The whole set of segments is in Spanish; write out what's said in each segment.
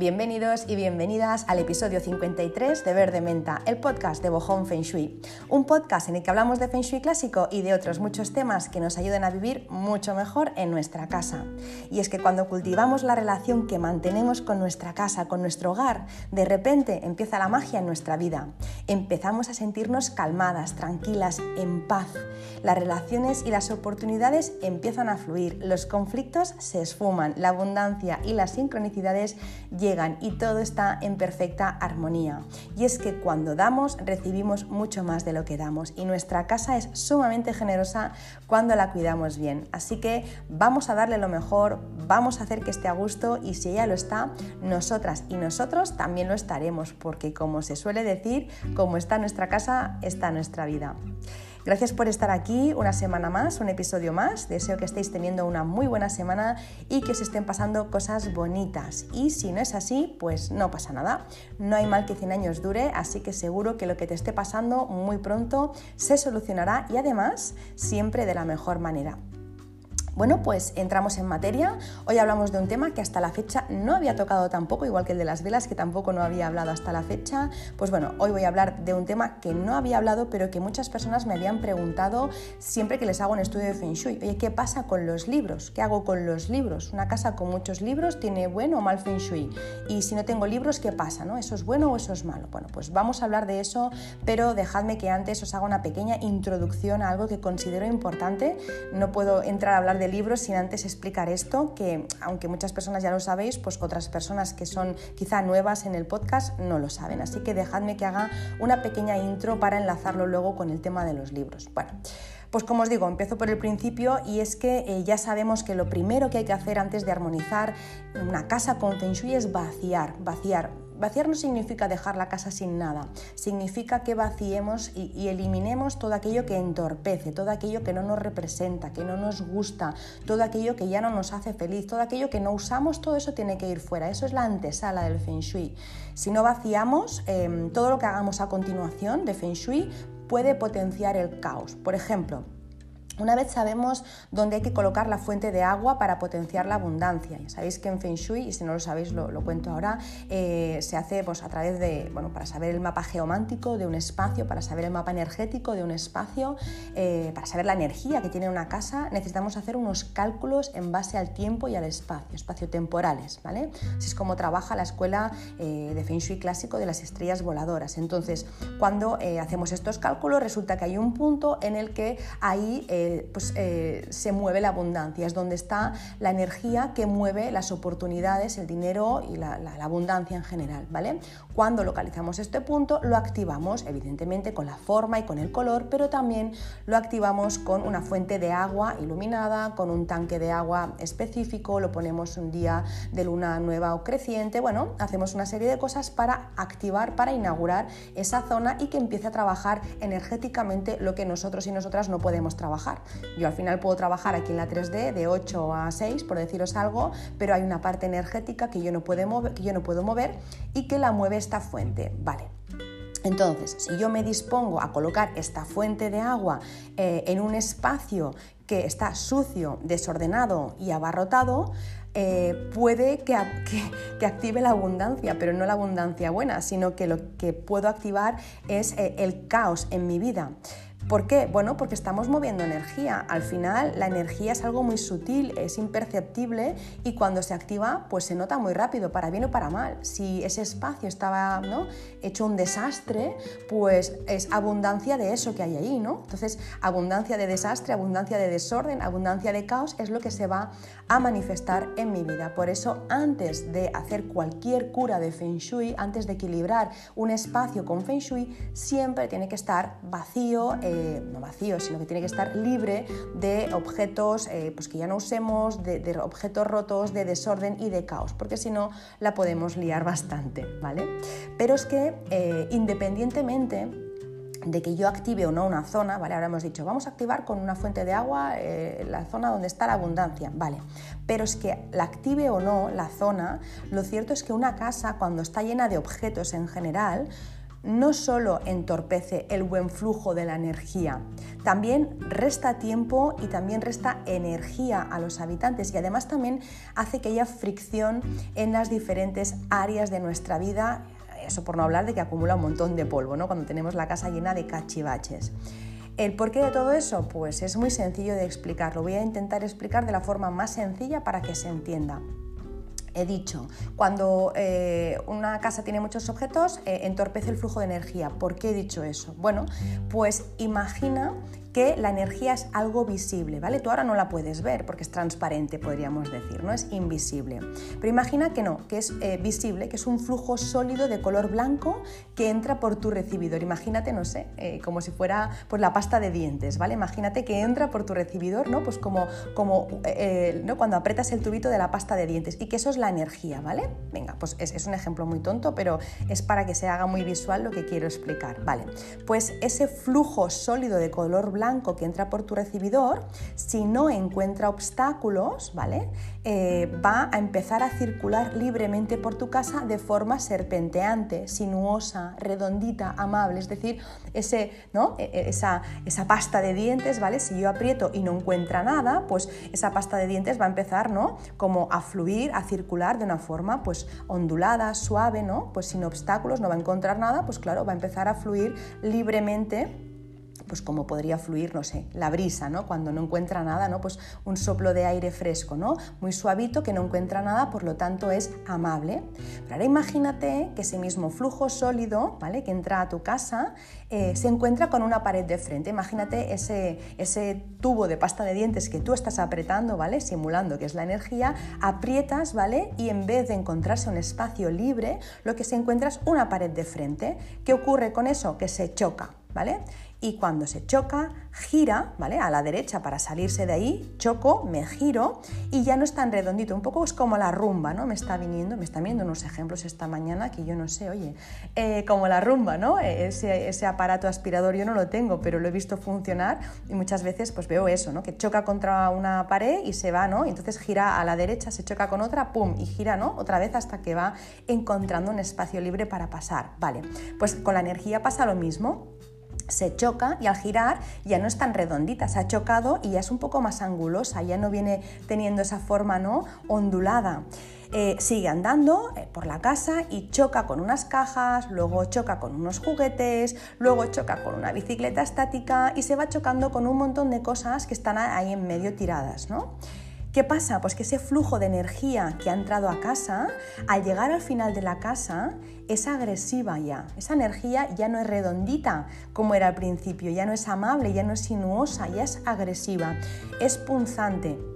Bienvenidos y bienvenidas al episodio 53 de Verde Menta, el podcast de Bojón Feng Shui. Un podcast en el que hablamos de Feng Shui clásico y de otros muchos temas que nos ayuden a vivir mucho mejor en nuestra casa. Y es que cuando cultivamos la relación que mantenemos con nuestra casa, con nuestro hogar, de repente empieza la magia en nuestra vida. Empezamos a sentirnos calmadas, tranquilas, en paz. Las relaciones y las oportunidades empiezan a fluir, los conflictos se esfuman, la abundancia y las sincronicidades llegan y todo está en perfecta armonía. Y es que cuando damos, recibimos mucho más de lo que damos y nuestra casa es sumamente generosa cuando la cuidamos bien. Así que vamos a darle lo mejor, vamos a hacer que esté a gusto y si ella lo está, nosotras y nosotros también lo estaremos, porque como se suele decir, como está nuestra casa, está nuestra vida. Gracias por estar aquí una semana más, un episodio más. Deseo que estéis teniendo una muy buena semana y que os estén pasando cosas bonitas. Y si no es así, pues no pasa nada. No hay mal que 100 años dure, así que seguro que lo que te esté pasando muy pronto se solucionará y además siempre de la mejor manera. Bueno, pues entramos en materia. Hoy hablamos de un tema que hasta la fecha no había tocado tampoco, igual que el de las velas, que tampoco no había hablado hasta la fecha. Pues bueno, hoy voy a hablar de un tema que no había hablado, pero que muchas personas me habían preguntado siempre que les hago un estudio de Feng Shui. Oye, ¿qué pasa con los libros? ¿Qué hago con los libros? Una casa con muchos libros tiene bueno o mal Feng Shui. Y si no tengo libros, ¿qué pasa? ¿no? ¿Eso es bueno o eso es malo? Bueno, pues vamos a hablar de eso, pero dejadme que antes os haga una pequeña introducción a algo que considero importante. No puedo entrar a hablar de libros sin antes explicar esto, que aunque muchas personas ya lo sabéis, pues otras personas que son quizá nuevas en el podcast no lo saben. Así que dejadme que haga una pequeña intro para enlazarlo luego con el tema de los libros. Bueno. Pues como os digo, empiezo por el principio y es que eh, ya sabemos que lo primero que hay que hacer antes de armonizar una casa con Feng Shui es vaciar, vaciar Vaciar no significa dejar la casa sin nada, significa que vaciemos y, eliminemos todo aquello que entorpece, todo aquello que no nos representa, que no nos gusta, todo aquello que ya no nos hace feliz, todo aquello que no usamos, todo eso tiene que ir fuera. Eso es la antesala del Feng Shui. Si no vaciamos, em, todo lo que hagamos a continuación de Feng Shui puede potenciar el caos. Por ejemplo, una vez sabemos dónde hay que colocar la fuente de agua para potenciar la abundancia. Ya sabéis que en Feng Shui, y si no lo sabéis lo, cuento ahora, eh, se hace pues, a través de, bueno, para saber el mapa geomántico de un espacio, para saber el mapa energético de un espacio, eh, para saber la energía que tiene una casa, necesitamos hacer unos cálculos en base al tiempo y al espacio, espacio-temporales. ¿vale? Así es como trabaja la escuela eh, de Feng Shui clásico de las estrellas voladoras. Entonces, cuando hacemos estos cálculos, resulta que hay un punto en el que pues, eh, se mueve la abundancia, es donde está la energía que mueve las oportunidades, el dinero y la, abundancia en general. ¿vale? Cuando localizamos este punto, lo activamos evidentemente con la forma y con el color, pero también lo activamos con una fuente de agua iluminada, con un tanque de agua específico, lo ponemos un día de luna nueva o creciente, bueno, hacemos una serie de cosas para activar, para inaugurar esa zona y que empiece a trabajar energéticamente lo que nosotros y nosotras no podemos trabajar. Yo al final puedo trabajar aquí en la 3D de 8 a 6, por deciros algo, pero hay una parte energética que yo no puedo mover, que yo no puedo mover y que la mueve esta fuente. Vale. Entonces, si yo me dispongo a colocar esta fuente de agua eh, en un espacio que está sucio, desordenado y abarrotado, eh, puede que, active la abundancia, pero no la abundancia buena, sino que lo que puedo activar es eh, el caos en mi vida. ¿Por qué? Bueno, porque estamos moviendo energía. Al final la energía es algo muy sutil, es imperceptible y cuando se activa pues se nota muy rápido, para bien o para mal. Si ese espacio estaba ¿no? hecho un desastre, pues es abundancia de eso que hay ahí, ¿no? Entonces, abundancia de desastre, abundancia de desorden, abundancia de caos es lo que se va a manifestar en mi vida. Por eso, antes de hacer cualquier cura de Feng Shui, antes de equilibrar un espacio con Feng Shui, siempre tiene que estar vacío. Eh, no vacío, sino que tiene que estar libre de objetos eh, pues que ya no usemos, de, objetos rotos, de desorden y de caos, porque si no la podemos liar bastante, ¿vale? Pero es que eh, independientemente de que yo active o no una zona, ¿vale? Ahora hemos dicho, vamos a activar con una fuente de agua eh, la zona donde está la abundancia, ¿vale? Pero es que la active o no la zona, lo cierto es que una casa cuando está llena de objetos en general, no solo entorpece el buen flujo de la energía, también resta tiempo y también resta energía a los habitantes y además también hace que haya fricción en las diferentes áreas de nuestra vida, eso por no hablar de que acumula un montón de polvo, ¿no? cuando tenemos la casa llena de cachivaches. ¿El porqué de todo eso? Pues es muy sencillo de explicar. Lo voy a intentar explicar de la forma más sencilla para que se entienda. He dicho, cuando eh, una casa tiene muchos objetos, eh, entorpece el flujo de energía. ¿Por qué he dicho eso? Bueno, pues imagina que la energía es algo visible, ¿vale? Tú ahora no la puedes ver porque es transparente, podríamos decir, ¿no? Es invisible. Pero imagina que no, que es eh, visible, que es un flujo sólido de color blanco que entra por tu recibidor. Imagínate, no sé, eh, como si fuera pues, la pasta de dientes, ¿vale? Imagínate que entra por tu recibidor, ¿no? Pues como, como eh, ¿no? cuando apretas el tubito de la pasta de dientes y que eso es la energía, ¿vale? Venga, pues es, es un ejemplo muy tonto, pero es para que se haga muy visual lo que quiero explicar, ¿vale? Pues ese flujo sólido de color blanco que entra por tu recibidor, si no encuentra obstáculos, ¿vale? Eh, va a empezar a circular libremente por tu casa de forma serpenteante, sinuosa, redondita, amable, es decir, ese, ¿no? E, e, esa, esa pasta de dientes, ¿vale? Si yo aprieto y no encuentra nada, pues esa pasta de dientes va a empezar, ¿no? Como a fluir, a circular de una forma, pues ondulada, suave, ¿no? Pues sin obstáculos, no va a encontrar nada, pues claro, va a empezar a fluir libremente pues como podría fluir, no sé, la brisa, ¿no? Cuando no encuentra nada, ¿no? Pues un soplo de aire fresco, ¿no? Muy suavito que no encuentra nada, por lo tanto es amable. Pero ahora imagínate que ese mismo flujo sólido, ¿vale? Que entra a tu casa, eh, se encuentra con una pared de frente. Imagínate ese, ese tubo de pasta de dientes que tú estás apretando, ¿vale? Simulando que es la energía, aprietas, ¿vale? Y en vez de encontrarse un espacio libre, lo que se encuentra es una pared de frente. ¿Qué ocurre con eso? Que se choca, ¿vale? Y cuando se choca, gira, ¿vale? A la derecha para salirse de ahí, choco, me giro y ya no es tan redondito, un poco es como la rumba, ¿no? Me está viniendo, me están viendo unos ejemplos esta mañana que yo no sé, oye, eh, como la rumba, ¿no? Ese, ese, aparato aspirador yo no lo tengo, pero lo he visto funcionar y muchas veces pues veo eso, ¿no? Que choca contra una pared y se va, ¿no? entonces gira a la derecha, se choca con otra, pum, y gira, ¿no? Otra vez hasta que va encontrando un espacio libre para pasar, ¿vale? Pues con la energía pasa lo mismo se choca y al girar ya no es tan redondita, se ha chocado y ya es un poco más angulosa, ya no viene teniendo esa forma ¿no? ondulada. Eh, sigue andando eh, por la casa y choca con unas cajas, luego choca con unos juguetes, luego choca con una bicicleta estática y se va chocando con un montón de cosas que están ahí en medio tiradas. ¿no? ¿Qué pasa? Pues que ese flujo de energía que ha entrado a casa, al llegar al final de la casa, es agresiva ya. Esa energía ya no es redondita como era al principio, ya no es amable, ya no es sinuosa, ya es agresiva, es punzante.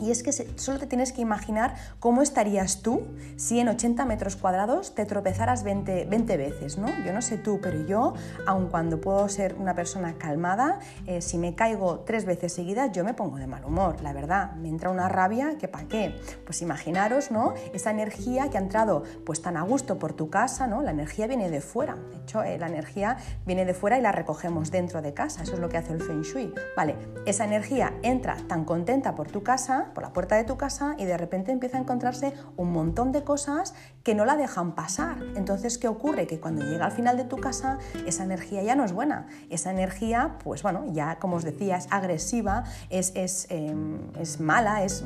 Y es que solo te tienes que imaginar cómo estarías tú si en 80 metros cuadrados te tropezaras 20, 20 veces, ¿no? Yo no sé tú, pero yo, aun cuando puedo ser una persona calmada, eh, si me caigo tres veces seguidas, yo me pongo de mal humor, la verdad. Me entra una rabia que para qué. Pues imaginaros, ¿no? Esa energía que ha entrado pues tan a gusto por tu casa, ¿no? La energía viene de fuera. De hecho, eh, la energía viene de fuera y la recogemos dentro de casa. Eso es lo que hace el Feng Shui. Vale, esa energía entra tan contenta por tu casa, por la puerta de tu casa y de repente empieza a encontrarse un montón de cosas que no la dejan pasar. Entonces, ¿qué ocurre? Que cuando llega al final de tu casa, esa energía ya no es buena. Esa energía, pues bueno, ya como os decía, es agresiva, es, es, em, es mala, es,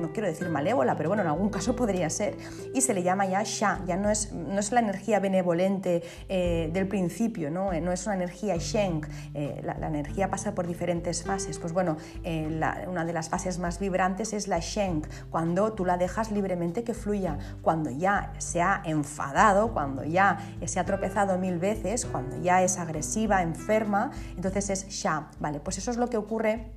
no quiero decir malévola, pero bueno, en algún caso podría ser. Y se le llama ya Sha, ya no es, no es la energía benevolente eh, del principio, ¿no? no es una energía Sheng. Eh, la, energía pasa por diferentes fases. Pues bueno, eh, una de las fases más vibrantes es la Sheng, cuando tú la dejas libremente que fluya, cuando ya se ha enfadado, cuando ya se ha tropezado mil veces, cuando ya es agresiva, enferma, entonces es Sha. Vale, pues eso es lo que ocurre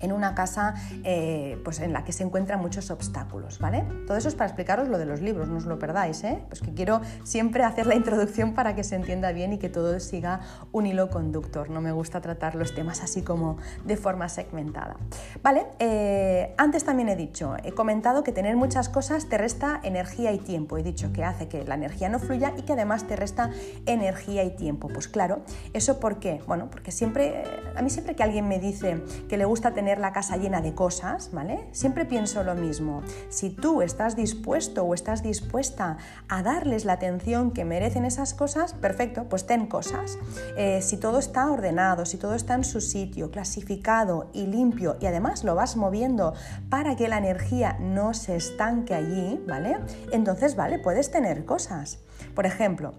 en una casa eh, pues en la que se encuentran muchos obstáculos, ¿vale? Todo eso es para explicaros lo de los libros, no os lo perdáis, ¿eh? Pues que quiero siempre hacer la introducción para que se entienda bien y que todo siga un hilo conductor. No me gusta tratar los temas así como de forma segmentada. ¿Vale? Eh, antes también he dicho, he comentado que tener muchas cosas te resta energía y tiempo. He dicho que hace que la energía no fluya y que además te resta energía y tiempo. Pues claro, ¿eso por qué? Bueno, porque siempre a mí siempre que alguien me dice que le gusta tener la casa llena de cosas, ¿vale? Siempre pienso lo mismo. Si tú estás dispuesto o estás dispuesta a darles la atención que merecen esas cosas, perfecto, pues ten cosas. Eh, si todo está ordenado, si todo está en su sitio, clasificado y limpio y además lo vas moviendo para que la energía no se estanque allí, ¿vale? Entonces, vale, puedes tener cosas. Por ejemplo,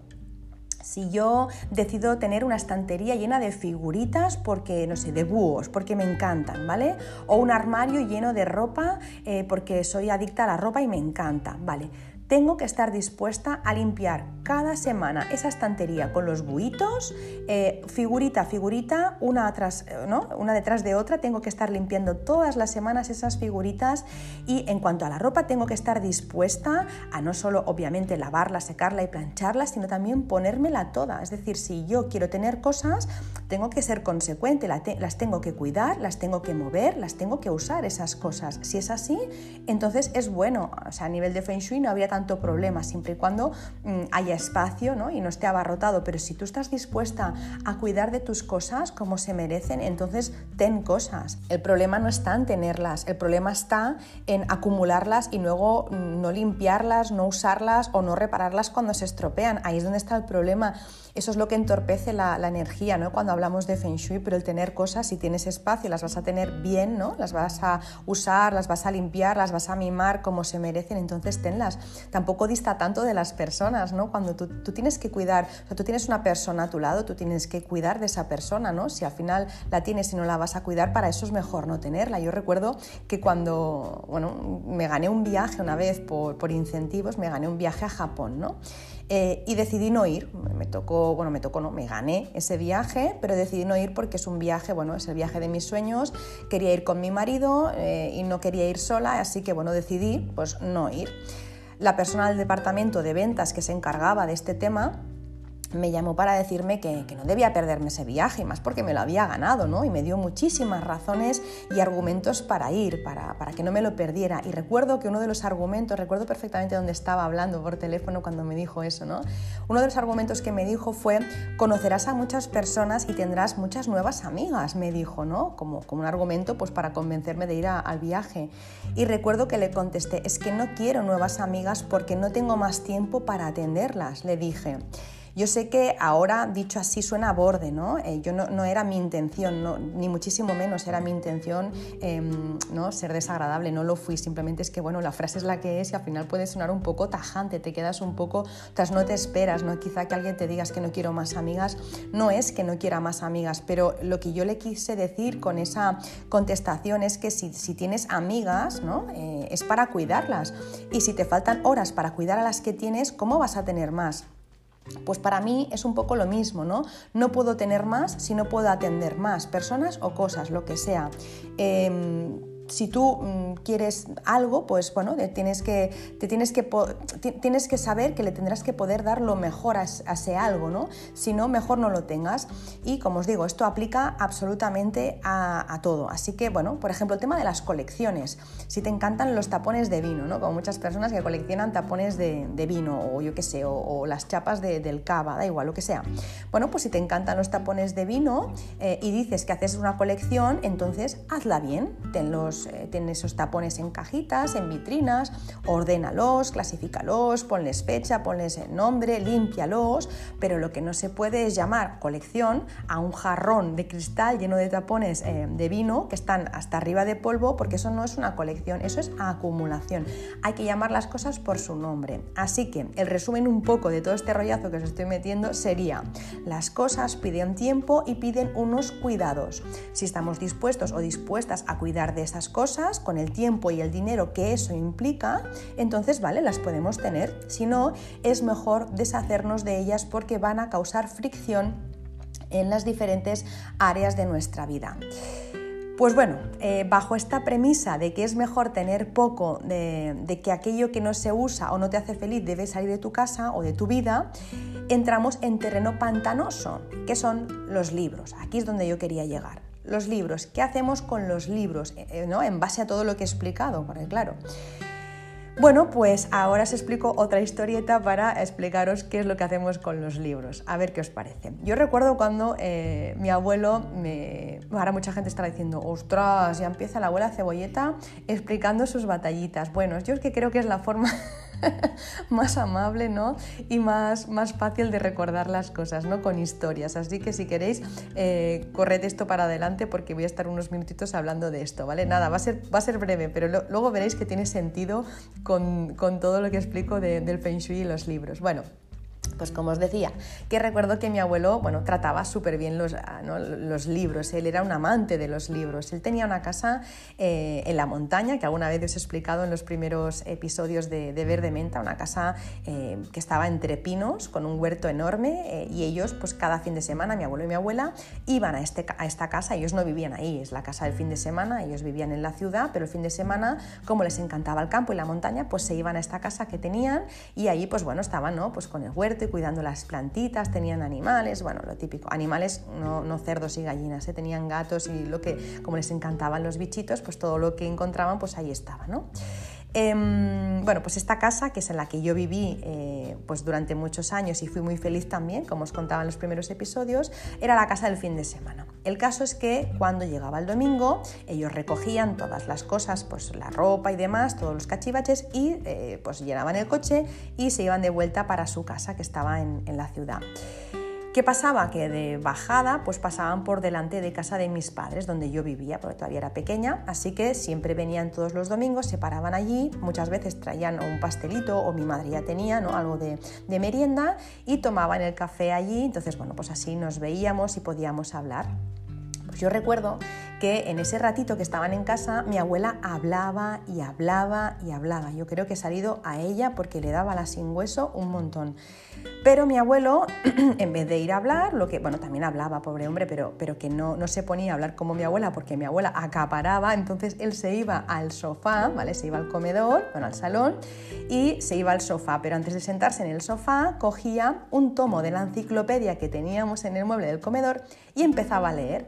si yo decido tener una estantería llena de figuritas porque, no sé, de búhos, porque me encantan, ¿vale? O un armario lleno de ropa eh, porque soy adicta a la ropa y me encanta, ¿vale? Tengo que estar dispuesta a limpiar cada semana esa estantería con los buitos, eh, figurita figurita, una, tras, eh, ¿no? una detrás de otra, tengo que estar limpiando todas las semanas esas figuritas y en cuanto a la ropa tengo que estar dispuesta a no solo obviamente lavarla, secarla y plancharla, sino también ponérmela toda. Es decir, si yo quiero tener cosas, tengo que ser consecuente, las tengo que cuidar, las tengo que mover, las tengo que usar esas cosas. Si es así, entonces es bueno. O sea, a nivel de Feng Shui no habría tanto problema, siempre y cuando mm, haya espacio ¿no? y no esté abarrotado. Pero si tú estás dispuesta a cuidar de tus cosas como se merecen, entonces ten cosas. El problema no está en tenerlas, el problema está en acumularlas y luego mm, no limpiarlas, no usarlas o no repararlas cuando se estropean. Ahí es donde está el problema. Eso es lo que entorpece la, energía, ¿no? Cuando hablamos de Feng Shui, pero el tener cosas, si tienes espacio, las vas a tener bien, ¿no? Las vas a usar, las vas a limpiar, las vas a mimar como se merecen, entonces tenlas. Tampoco dista tanto de las personas, ¿no? Cuando tú, tienes que cuidar, o tú tienes una persona a tu lado, tú tienes que cuidar de esa persona, ¿no? Si al final la tienes y no la vas a cuidar, para eso es mejor no tenerla. Yo recuerdo que cuando, bueno, me gané un viaje una vez por, por incentivos, me gané un viaje a Japón, ¿no? Eh, y decidí no ir. Me tocó, bueno, me tocó, no, me gané ese viaje, pero decidí no ir porque es un viaje, bueno, es el viaje de mis sueños. Quería ir con mi marido eh, y no quería ir sola, así que, bueno, decidí pues no ir. La persona del departamento de ventas que se encargaba de este tema me llamó para decirme que, no debía perderme ese viaje, más porque me lo había ganado, ¿no? Y me dio muchísimas razones y argumentos para ir, para, para, que no me lo perdiera. Y recuerdo que uno de los argumentos, recuerdo perfectamente dónde estaba hablando por teléfono cuando me dijo eso, ¿no? Uno de los argumentos que me dijo fue, conocerás a muchas personas y tendrás muchas nuevas amigas, me dijo, ¿no? Como, como un argumento pues para convencerme de ir al viaje. Y recuerdo que le contesté, es que no quiero nuevas amigas porque no tengo más tiempo para atenderlas, le dije. Yo sé que ahora, dicho así, suena a borde, ¿no? Eh, yo no, era mi intención, ni muchísimo menos era mi intención em, ¿no? ser desagradable, no lo fui, simplemente es que, bueno, la frase es la que es y al final puede sonar un poco tajante, te quedas un poco, tras no te esperas, ¿no? Quizá que alguien te digas que no quiero más amigas, no es que no quiera más amigas, pero lo que yo le quise decir con esa contestación es que si, tienes amigas, ¿no? Eh, es para cuidarlas y si te faltan horas para cuidar a las que tienes, ¿cómo vas a tener más? Pues para mí es un poco lo mismo, ¿no? No puedo tener más si no puedo atender más personas o cosas, lo que sea. Em, si tú mm, quieres algo, pues bueno, te tienes, que, te tienes, que, tienes que saber que le tendrás que poder dar lo mejor a, ese algo, ¿no? Si no, mejor no lo tengas. Y como os digo, esto aplica absolutamente a, todo. Así que, bueno, por ejemplo, el tema de las colecciones. Si te encantan los tapones de vino, ¿no? Como muchas personas que coleccionan tapones de, vino o yo qué sé, o, las chapas del cava, da igual, lo que sea. Bueno, pues si te encantan los tapones de vino eh, y dices que haces una colección, entonces hazla bien, tenlos eh, tienes esos tapones en cajitas, en vitrinas, ordénalos, clasifícalos, ponles fecha, ponles nombre, límpialos, pero lo que no se puede es llamar colección a un jarrón de cristal lleno de tapones eh, de vino que están hasta arriba de polvo, porque eso no es una colección, eso es acumulación. Hay que llamar las cosas por su nombre. Así que el resumen un poco de todo este rollazo que os estoy metiendo sería, las cosas piden tiempo y piden unos cuidados. Si estamos dispuestos o dispuestas a cuidar de esas cosas con el tiempo y el dinero que eso implica, entonces, vale, las podemos tener. Si no, es mejor deshacernos de ellas porque van a causar fricción en las diferentes áreas de nuestra vida. Pues bueno, eh, bajo esta premisa de que es mejor tener poco, de, de, que aquello que no se usa o no te hace feliz debe salir de tu casa o de tu vida, entramos en terreno pantanoso, que son los libros. Aquí es donde yo quería llegar los libros. ¿Qué hacemos con los libros? Eh, eh, ¿no? En base a todo lo que he explicado, porque claro. Bueno, pues ahora os explico otra historieta para explicaros qué es lo que hacemos con los libros. A ver qué os parece. Yo recuerdo cuando eh, mi abuelo me... Ahora mucha gente estará diciendo, ostras, ya empieza la abuela cebolleta explicando sus batallitas. Bueno, yo es que creo que es la forma más amable ¿no? y más, más fácil de recordar las cosas, ¿no? con historias. Así que si queréis, eh, corred esto para adelante porque voy a estar unos minutitos hablando de esto. ¿vale? Nada, va a ser, va a ser breve, pero luego veréis que tiene sentido con, todo lo que explico del Feng Shui y los libros. Bueno, pues como os decía, que recuerdo que mi abuelo, bueno, trataba súper bien los, ah, los, libros, él era un amante de los libros, él tenía una casa eh, en la montaña, que alguna vez os he explicado en los primeros episodios de, de Verde Menta, una casa eh, que estaba entre pinos, con un huerto enorme, eh, y ellos, pues cada fin de semana, mi abuelo y mi abuela, iban a, este, a esta casa, ellos no vivían ahí, es la casa del fin de semana, ellos vivían en la ciudad, pero el fin de semana, como les encantaba el campo y la montaña, pues se iban a esta casa que tenían, y ahí, pues bueno, estaban, ¿no? Pues con el huerto cuidando las plantitas, tenían animales, bueno, lo típico, animales, no, cerdos y gallinas, ¿eh? tenían gatos y lo que, como les encantaban los bichitos, pues todo lo que encontraban, pues ahí estaba, ¿no? Em, bueno, pues esta casa, que es en la que yo viví eh, pues durante muchos años y fui muy feliz también, como os contaba en los primeros episodios, era la casa del fin de semana. El caso es que cuando llegaba el domingo, ellos recogían todas las cosas, pues la ropa y demás, todos los cachivaches, y eh, pues llenaban el coche y se iban de vuelta para su casa que estaba en, en la ciudad. ¿Qué pasaba? Que de bajada pues pasaban por delante de casa de mis padres, donde yo vivía, porque todavía era pequeña, así que siempre venían todos los domingos, se paraban allí, muchas veces traían un pastelito o mi madre ya tenía ¿no? algo de, de merienda y tomaban el café allí, entonces bueno, pues así nos veíamos y podíamos hablar. Pues yo recuerdo que en ese ratito que estaban en casa, mi abuela hablaba y hablaba y hablaba. Yo creo que he salido a ella porque le daba la sin hueso un montón. Pero mi abuelo, en vez de ir a hablar, lo que, bueno, también hablaba, pobre hombre, pero, pero que no, no se ponía a hablar como mi abuela, porque mi abuela acaparaba, entonces él se iba al sofá, ¿vale? Se iba al comedor, bueno, al salón, y se iba al sofá, pero antes de sentarse en el sofá, cogía un tomo de la enciclopedia que teníamos en el mueble del comedor y empezaba a leer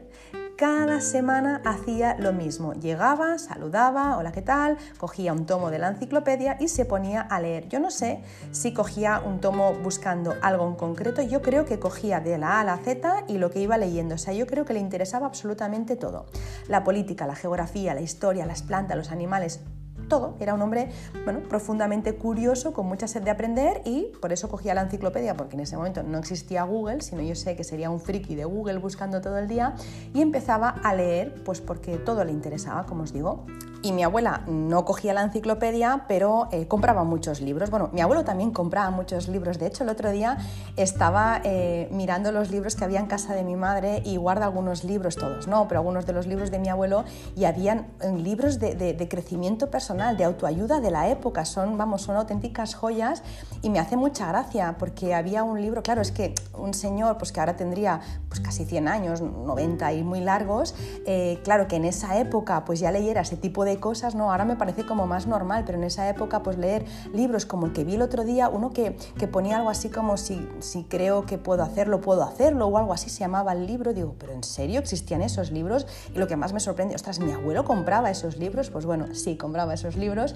cada semana hacía lo mismo. Llegaba, saludaba, hola, ¿qué tal? Cogía un tomo de la enciclopedia y se ponía a leer. Yo no sé si cogía un tomo buscando algo en concreto, yo creo que cogía de la A a la Z y lo que iba leyendo. O sea, yo creo que le interesaba absolutamente todo. La política, la geografía, la historia, las plantas, los animales, todo. Era un hombre bueno, profundamente curioso, con mucha sed de aprender y por eso cogía la enciclopedia, porque en ese momento no existía Google, sino yo sé que sería un friki de Google buscando todo el día y empezaba a leer, pues porque todo le interesaba, como os digo y mi abuela no cogía la enciclopedia, pero eh, compraba muchos libros. Bueno, mi abuelo también compraba muchos libros. De hecho, el otro día estaba eh, mirando los libros que había en casa de mi madre y guarda algunos libros, todos no, pero algunos de los libros de mi abuelo y habían eh, libros de, crecimiento personal, de autoayuda de la época. Son, vamos, son auténticas joyas y me hace mucha gracia porque había un libro, claro, es que un señor pues que ahora tendría pues casi 100 años, 90 y muy largos, claro que en esa época pues ya leyera ese tipo de cosas, ¿no? Ahora me parece como más normal, pero en esa época pues leer libros como el que vi el otro día, uno que, que ponía algo así como si, si creo que puedo hacerlo, puedo hacerlo, o algo así se llamaba el libro, digo, pero ¿en serio existían esos libros? Y lo que más me sorprende, ostras, mi abuelo compraba esos libros, pues bueno, sí, compraba esos libros,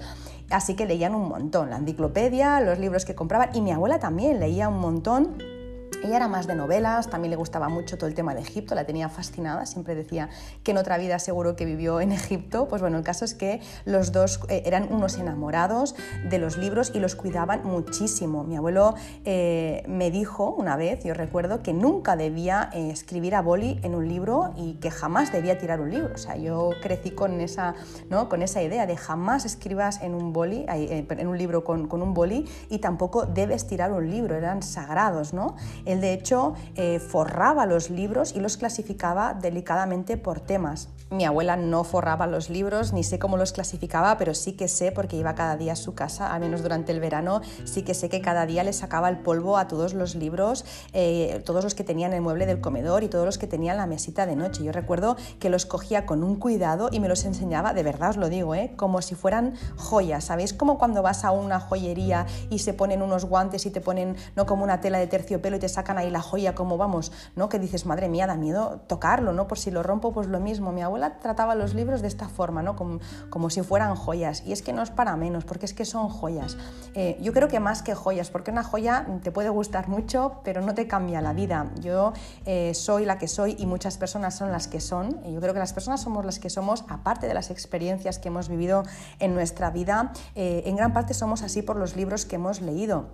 así que leían un montón, la enciclopedia, los libros que compraban, y mi abuela también leía un montón ella era más de novelas, también le gustaba mucho todo el tema de Egipto, la tenía fascinada, siempre decía que en otra vida seguro que vivió en Egipto. Pues bueno, el caso es que los dos eh, eran unos enamorados de los libros y los cuidaban muchísimo. Mi abuelo eh, me dijo una vez, yo recuerdo, que nunca debía eh, escribir a boli en un libro y que jamás debía tirar un libro. O sea, yo crecí con esa, ¿no? con esa idea de jamás escribas en un, boli, en un libro con, con un boli y tampoco debes tirar un libro, eran sagrados, ¿no? Él de hecho eh, forraba los libros y los clasificaba delicadamente por temas. Mi abuela no forraba los libros, ni sé cómo los clasificaba, pero sí que sé, porque iba cada día a su casa, al menos durante el verano, sí que sé que cada día le sacaba el polvo a todos los libros, eh, todos los que tenían el mueble del comedor y todos los que tenían la mesita de noche. Yo recuerdo que los cogía con un cuidado y me los enseñaba, de verdad os lo digo, ¿eh? como si fueran joyas. ¿Sabéis? Como cuando vas a una joyería y se ponen unos guantes y te ponen no como una tela de terciopelo y te sacan ahí la joya como vamos, ¿no? Que dices, madre mía, da miedo tocarlo, ¿no? Por si lo rompo, pues lo mismo. Mi abuela trataba los libros de esta forma, ¿no? Como, como si fueran joyas. Y es que no es para menos, porque es que son joyas. Eh, yo creo que más que joyas, porque una joya te puede gustar mucho, pero no te cambia la vida. Yo eh, soy la que soy y muchas personas son las que son. Y yo creo que las personas somos las que somos, aparte de las experiencias que hemos vivido en nuestra vida, eh, en gran parte somos así por los libros que hemos leído.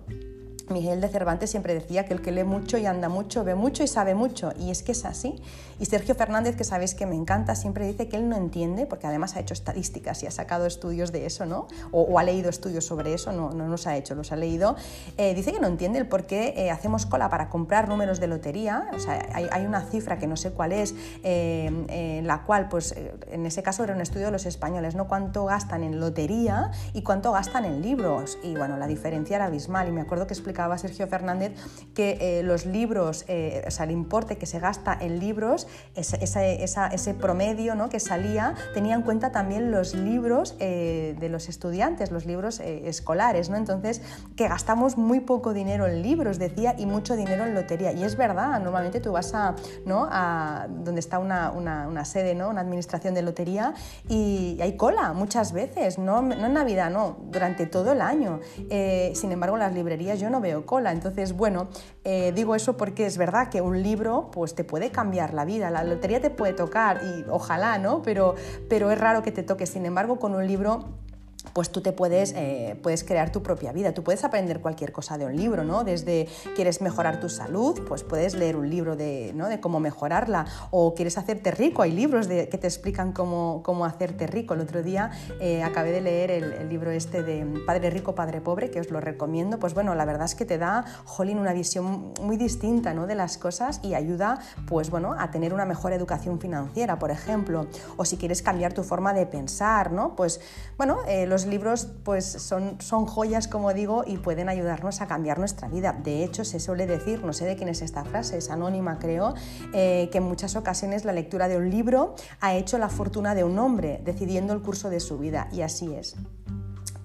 Miguel de Cervantes siempre decía que el que lee mucho y anda mucho, ve mucho y sabe mucho, y es que es así. Y Sergio Fernández, que sabéis que me encanta, siempre dice que él no entiende, porque además ha hecho estadísticas y ha sacado estudios de eso, ¿no? O, ha leído estudios sobre eso, no, no los ha hecho, los ha leído. Eh, dice que no entiende el por qué eh, hacemos cola para comprar números de lotería, o sea, hay, una cifra que no sé cuál es, eh, la cual, pues, en ese caso era un estudio de los españoles, ¿no? Cuánto gastan en lotería y cuánto gastan en libros. Y bueno, la diferencia era abismal, y me acuerdo que explicaba Sergio Fernández que eh, los libros, eh, o sea, el importe que se gasta en libros, ese promedio ¿no? que salía, tenía en cuenta también los libros eh, de los estudiantes, los libros escolares, ¿no? Entonces, que gastamos muy poco dinero en libros, decía, y mucho dinero en lotería. Y es verdad, normalmente tú vas a, ¿no? a donde está una, una, sede, ¿no? una administración de lotería, y hay cola muchas veces, no, no en Navidad, no, durante todo el año. sin embargo, en las librerías yo no veo cola. Entonces, bueno, eh, digo eso porque es verdad que un libro pues te puede cambiar la vida. La lotería te puede tocar y ojalá, ¿no? Pero, pero es raro que te toque. Sin embargo, con un libro pues tú te puedes, eh, puedes crear tu propia vida. Tú puedes aprender cualquier cosa de un libro, ¿no? Desde quieres mejorar tu salud, pues puedes leer un libro de, ¿no? de cómo mejorarla. O quieres hacerte rico, hay libros que te explican cómo, cómo hacerte rico. El otro día eh, acabé de leer el, libro este de Padre Rico, Padre Pobre, que os lo recomiendo. Pues bueno, la verdad es que te da, jolín, una visión muy distinta ¿no? de las cosas y ayuda, pues bueno, a tener una mejor educación financiera, por ejemplo. O si quieres cambiar tu forma de pensar, ¿no? Pues bueno, eh, los libros pues son, son joyas, como digo, y pueden ayudarnos a cambiar nuestra vida. De hecho, se suele decir, no sé de quién es esta frase, es anónima creo, eh, que en muchas ocasiones la lectura de un libro ha hecho la fortuna de un hombre, decidiendo el curso de su vida, y así es.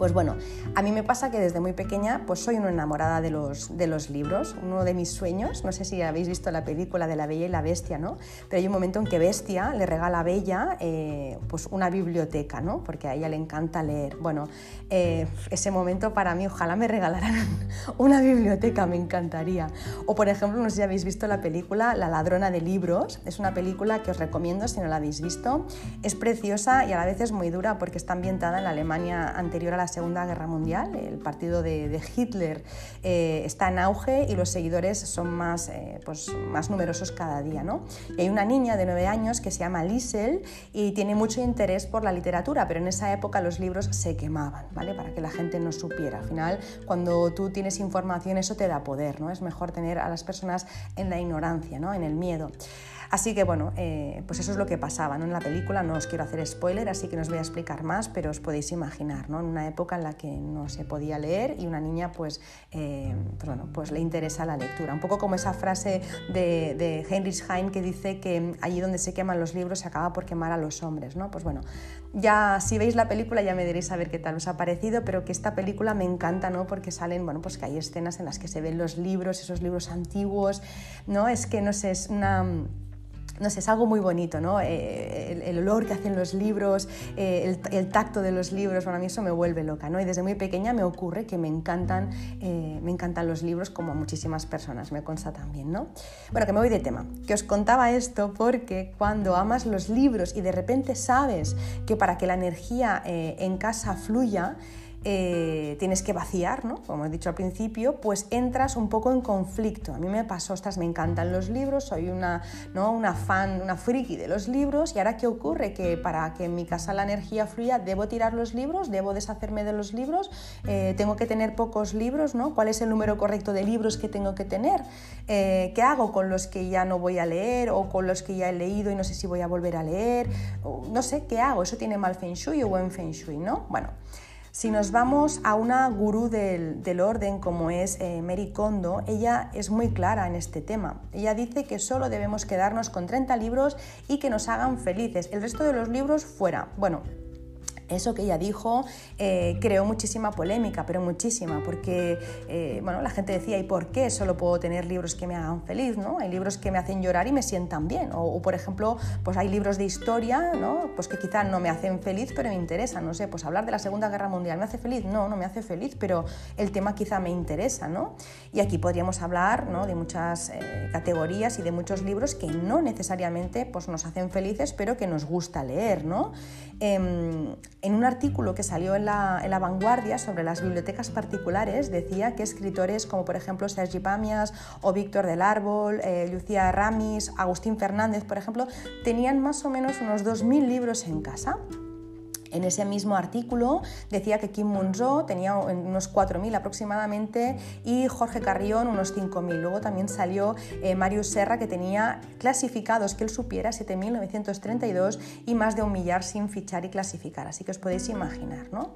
Pues bueno, a mí me pasa que desde muy pequeña pues soy una enamorada de los, de los libros, uno de mis sueños, no sé si habéis visto la película de La Bella y la Bestia, ¿no? Pero hay un momento en que Bestia le regala a Bella eh, pues una biblioteca, ¿no? Porque a ella le encanta leer. Bueno, eh, ese momento para mí, ojalá me regalaran una biblioteca, me encantaría. O por ejemplo, no sé si habéis visto la película La ladrona de libros, es una película que os recomiendo si no la habéis visto. Es preciosa y a la vez es muy dura porque está ambientada en la Alemania anterior a la Segunda Guerra Mundial. El partido de, Hitler eh, está en auge y los seguidores son más, eh, pues, más numerosos cada día. ¿no? Y hay una niña de nueve años que se llama Liesel y tiene mucho interés por la literatura, pero en esa época los libros se quemaban, ¿vale? para que la gente no supiera. Al final, cuando tú tienes información, eso te da poder. ¿no? Es mejor tener a las personas en la ignorancia, ¿no? en el miedo. Así que bueno, eh, pues eso es lo que pasaba ¿no? en la película, no os quiero hacer spoiler, así que no os voy a explicar más, pero os podéis imaginar, ¿no? en una época en la que no se podía leer y una niña pues, eh, pues, bueno, pues le interesa la lectura. Un poco como esa frase de, de Heinrich Heine que dice que allí donde se queman los libros se acaba por quemar a los hombres. ¿no? Pues bueno, ya si veis la película ya me diréis a ver qué tal os ha parecido, pero que esta película me encanta ¿no? porque salen, bueno, pues que hay escenas en las que se ven los libros, esos libros antiguos, ¿no? es que no sé, es una no sé, es algo muy bonito, ¿no? Eh, el, olor que hacen los libros, eh, el, tacto de los libros, bueno, a mí eso me vuelve loca, ¿no? Y desde muy pequeña me ocurre que me encantan, eh, me encantan los libros como a muchísimas personas, me consta también, ¿no? Bueno, que me voy de tema, que os contaba esto porque cuando amas los libros y de repente sabes que para que la energía en casa fluya, eh, tienes que vaciar, ¿no? como he dicho al principio, pues entras un poco en conflicto. A mí me pasó, estas me encantan los libros, soy una, ¿no? una fan, una friki de los libros y ahora ¿qué ocurre? Que para que en mi casa la energía fluya, ¿debo tirar los libros? ¿Debo deshacerme de los libros? Eh, ¿Tengo que tener pocos libros? ¿no? ¿Cuál es el número correcto de libros que tengo que tener? Eh, ¿Qué hago con los que ya no voy a leer o con los que ya he leído y no sé si voy a volver a leer? no sé, ¿qué hago? ¿Eso tiene mal feng shui o buen feng shui? ¿no? Bueno, si nos vamos a una gurú del, orden como es eh, Mary Kondo, ella es muy clara en este tema. Ella dice que solo debemos quedarnos con 30 libros y que nos hagan felices. El resto de los libros fuera. Bueno, eso que ella dijo eh, creó muchísima polémica, pero muchísima, porque eh, bueno, la gente decía, ¿y por qué solo puedo tener libros que me hagan feliz? ¿no? Hay libros que me hacen llorar y me sientan bien. O, por ejemplo, pues hay libros de historia ¿no? pues que quizás no me hacen feliz, pero me interesan. No sé, pues hablar de la Segunda Guerra Mundial, ¿me hace feliz? No, no me hace feliz, pero el tema quizá me interesa. ¿no? Y aquí podríamos hablar ¿no? de muchas eh, categorías y de muchos libros que no necesariamente pues, nos hacen felices, pero que nos gusta leer. ¿no? Em, en un artículo que salió en la, vanguardia sobre las bibliotecas particulares decía que escritores como por ejemplo Sergi Pamias o Víctor del Árbol, eh, Lucía Ramis, Agustín Fernández, por ejemplo, tenían más o menos unos 2.000 libros en casa. En ese mismo artículo decía que Kim Munzo tenía unos 4.000 aproximadamente y Jorge Carrión unos 5.000. Luego también salió eh, Mario Serra que tenía clasificados, que él supiera, 7.932 y más de un millar sin fichar y clasificar. Así que os podéis imaginar, ¿no?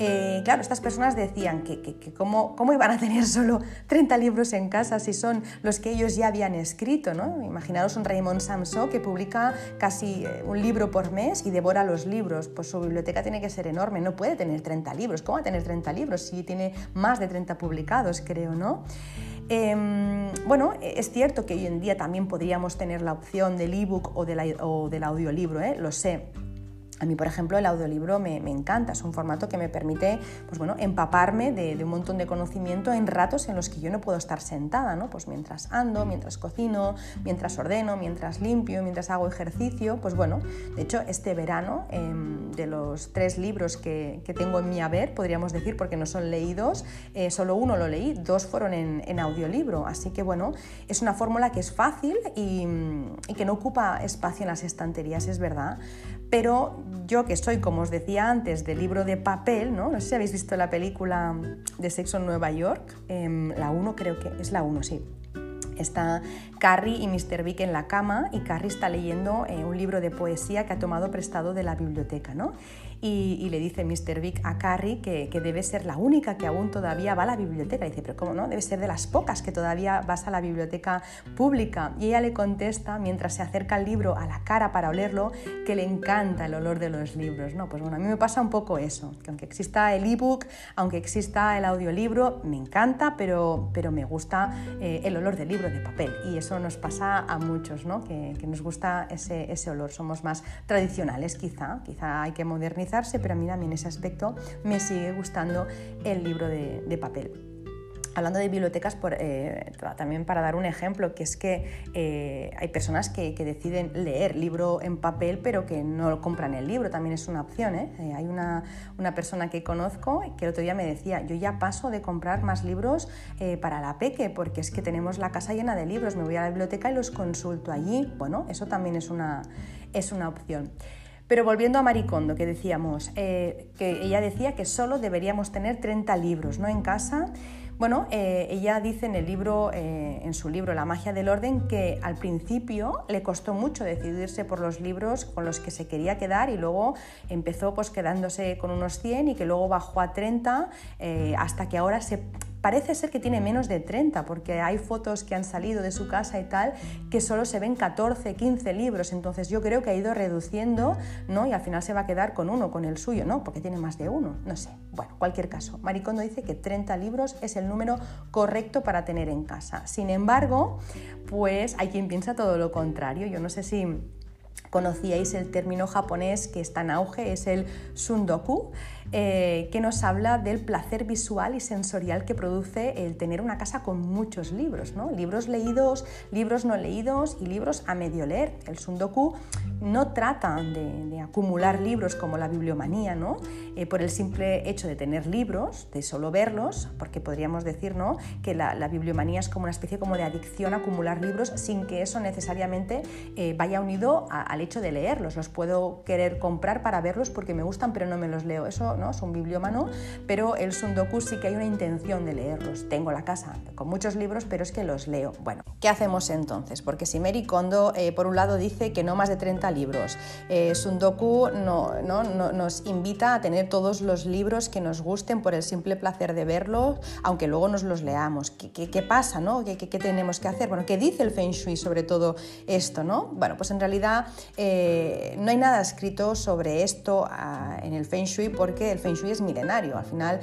Eh, claro, estas personas decían que, cómo, iban a tener solo 30 libros en casa si son los que ellos ya habían escrito. ¿no? Imaginaros un Raymond Samso que publica casi eh, un libro por mes y devora los libros. Pues su biblioteca tiene que ser enorme, no puede tener 30 libros. ¿Cómo va a tener 30 libros si tiene más de 30 publicados, creo? ¿no? Em, bueno, es cierto que hoy en día también podríamos tener la opción del ebook o, o del audiolibro, ¿eh? lo sé a mí, por ejemplo, el audiolibro me, encanta, es un formato que me permite pues bueno, empaparme de, un montón de conocimiento en ratos en los que yo no puedo estar sentada, ¿no? pues mientras ando, mientras cocino, mientras ordeno, mientras limpio, mientras hago ejercicio. Pues bueno, de hecho, este verano, em, de los tres libros que, tengo en mi haber, podríamos decir, porque no son leídos, eh, solo uno lo leí, dos fueron en, audiolibro. Así que bueno, es una fórmula que es fácil y que no ocupa espacio en las estanterías, es verdad pero yo que soy, como os decía antes, de libro de papel, ¿no? No sé si habéis visto la película de Sexo en Nueva York, em, la 1 creo que es la 1, sí. Está Carrie y Mr. Vick en la cama y Carrie está leyendo eh, un libro de poesía que ha tomado prestado de la biblioteca, ¿no? Y, le dice Mr. Vick a Carrie que, debe ser la única que aún todavía va a la biblioteca. dice, pero ¿cómo no? Debe ser de las pocas que todavía vas a la biblioteca pública. Y ella le contesta, mientras se acerca el libro a la cara para olerlo, que le encanta el olor de los libros. No, pues bueno, a mí me pasa un poco eso, que aunque exista el ebook, aunque exista el audiolibro, me encanta, pero, pero me gusta eh, el olor del libro de papel. Y eso nos pasa a muchos, ¿no? que, nos gusta ese, ese olor. Somos más tradicionales quizá, quizá hay que modernizar pero a mí también ese aspecto me sigue gustando el libro de, papel. Hablando de bibliotecas, eh, también para dar un ejemplo, que es que eh, hay personas que, deciden leer libro en papel, pero que no compran el libro, también es una opción. ¿eh? hay una, persona que conozco que el otro día me decía, yo ya paso de comprar más libros para la peque, porque es que tenemos la casa llena de libros, me voy a la biblioteca y los consulto allí. Bueno, eso también es una, es una opción. Pero volviendo a Maricondo, que decíamos, eh, que ella decía que solo deberíamos tener 30 libros ¿no? en casa. Bueno, eh, ella dice en el libro, eh, en su libro La magia del orden, que al principio le costó mucho decidirse por los libros con los que se quería quedar y luego empezó pues quedándose con unos 100 y que luego bajó a 30 hasta que ahora se parece ser que tiene menos de 30, porque hay fotos que han salido de su casa y tal, que solo se ven 14, 15 libros, entonces yo creo que ha ido reduciendo, ¿no? Y al final se va a quedar con uno, con el suyo, ¿no? Porque tiene más de uno, no sé. Bueno, cualquier caso, Maricondo dice que 30 libros es el número correcto para tener en casa. Sin embargo, pues hay quien piensa todo lo contrario. Yo no sé si conocíais el término japonés que está en auge, es el sundoku, eh, que nos habla del placer visual y sensorial que produce el tener una casa con muchos libros, ¿no? libros leídos, libros no leídos y libros a medio leer. El sundoku no trata de, acumular libros como la bibliomanía, ¿no? Eh, por el simple hecho de tener libros, de solo verlos, porque podríamos decir ¿no? que la, bibliomanía es como una especie como de adicción a acumular libros sin que eso necesariamente eh, vaya unido al hecho de leerlos. Los puedo querer comprar para verlos porque me gustan, pero no me los leo. Eso ¿no? es un bibliómano, pero el Sundoku sí que hay una intención de leerlos. Tengo la casa con muchos libros, pero es que los leo. Bueno, ¿qué hacemos entonces? Porque si Mary Kondo, eh, por un lado, dice que no más de 30 libros, eh, Sundoku no, no, nos invita a tener todos los libros que nos gusten por el simple placer de verlos, aunque luego nos los leamos. ¿Qué, pasa? ¿no? ¿Qué, ¿Qué, tenemos que hacer? Bueno, ¿qué dice el Feng Shui sobre todo esto? ¿no? Bueno, pues en realidad eh, no hay nada escrito sobre esto ah, en el Feng Shui porque el Feng Shui es milenario. Al final,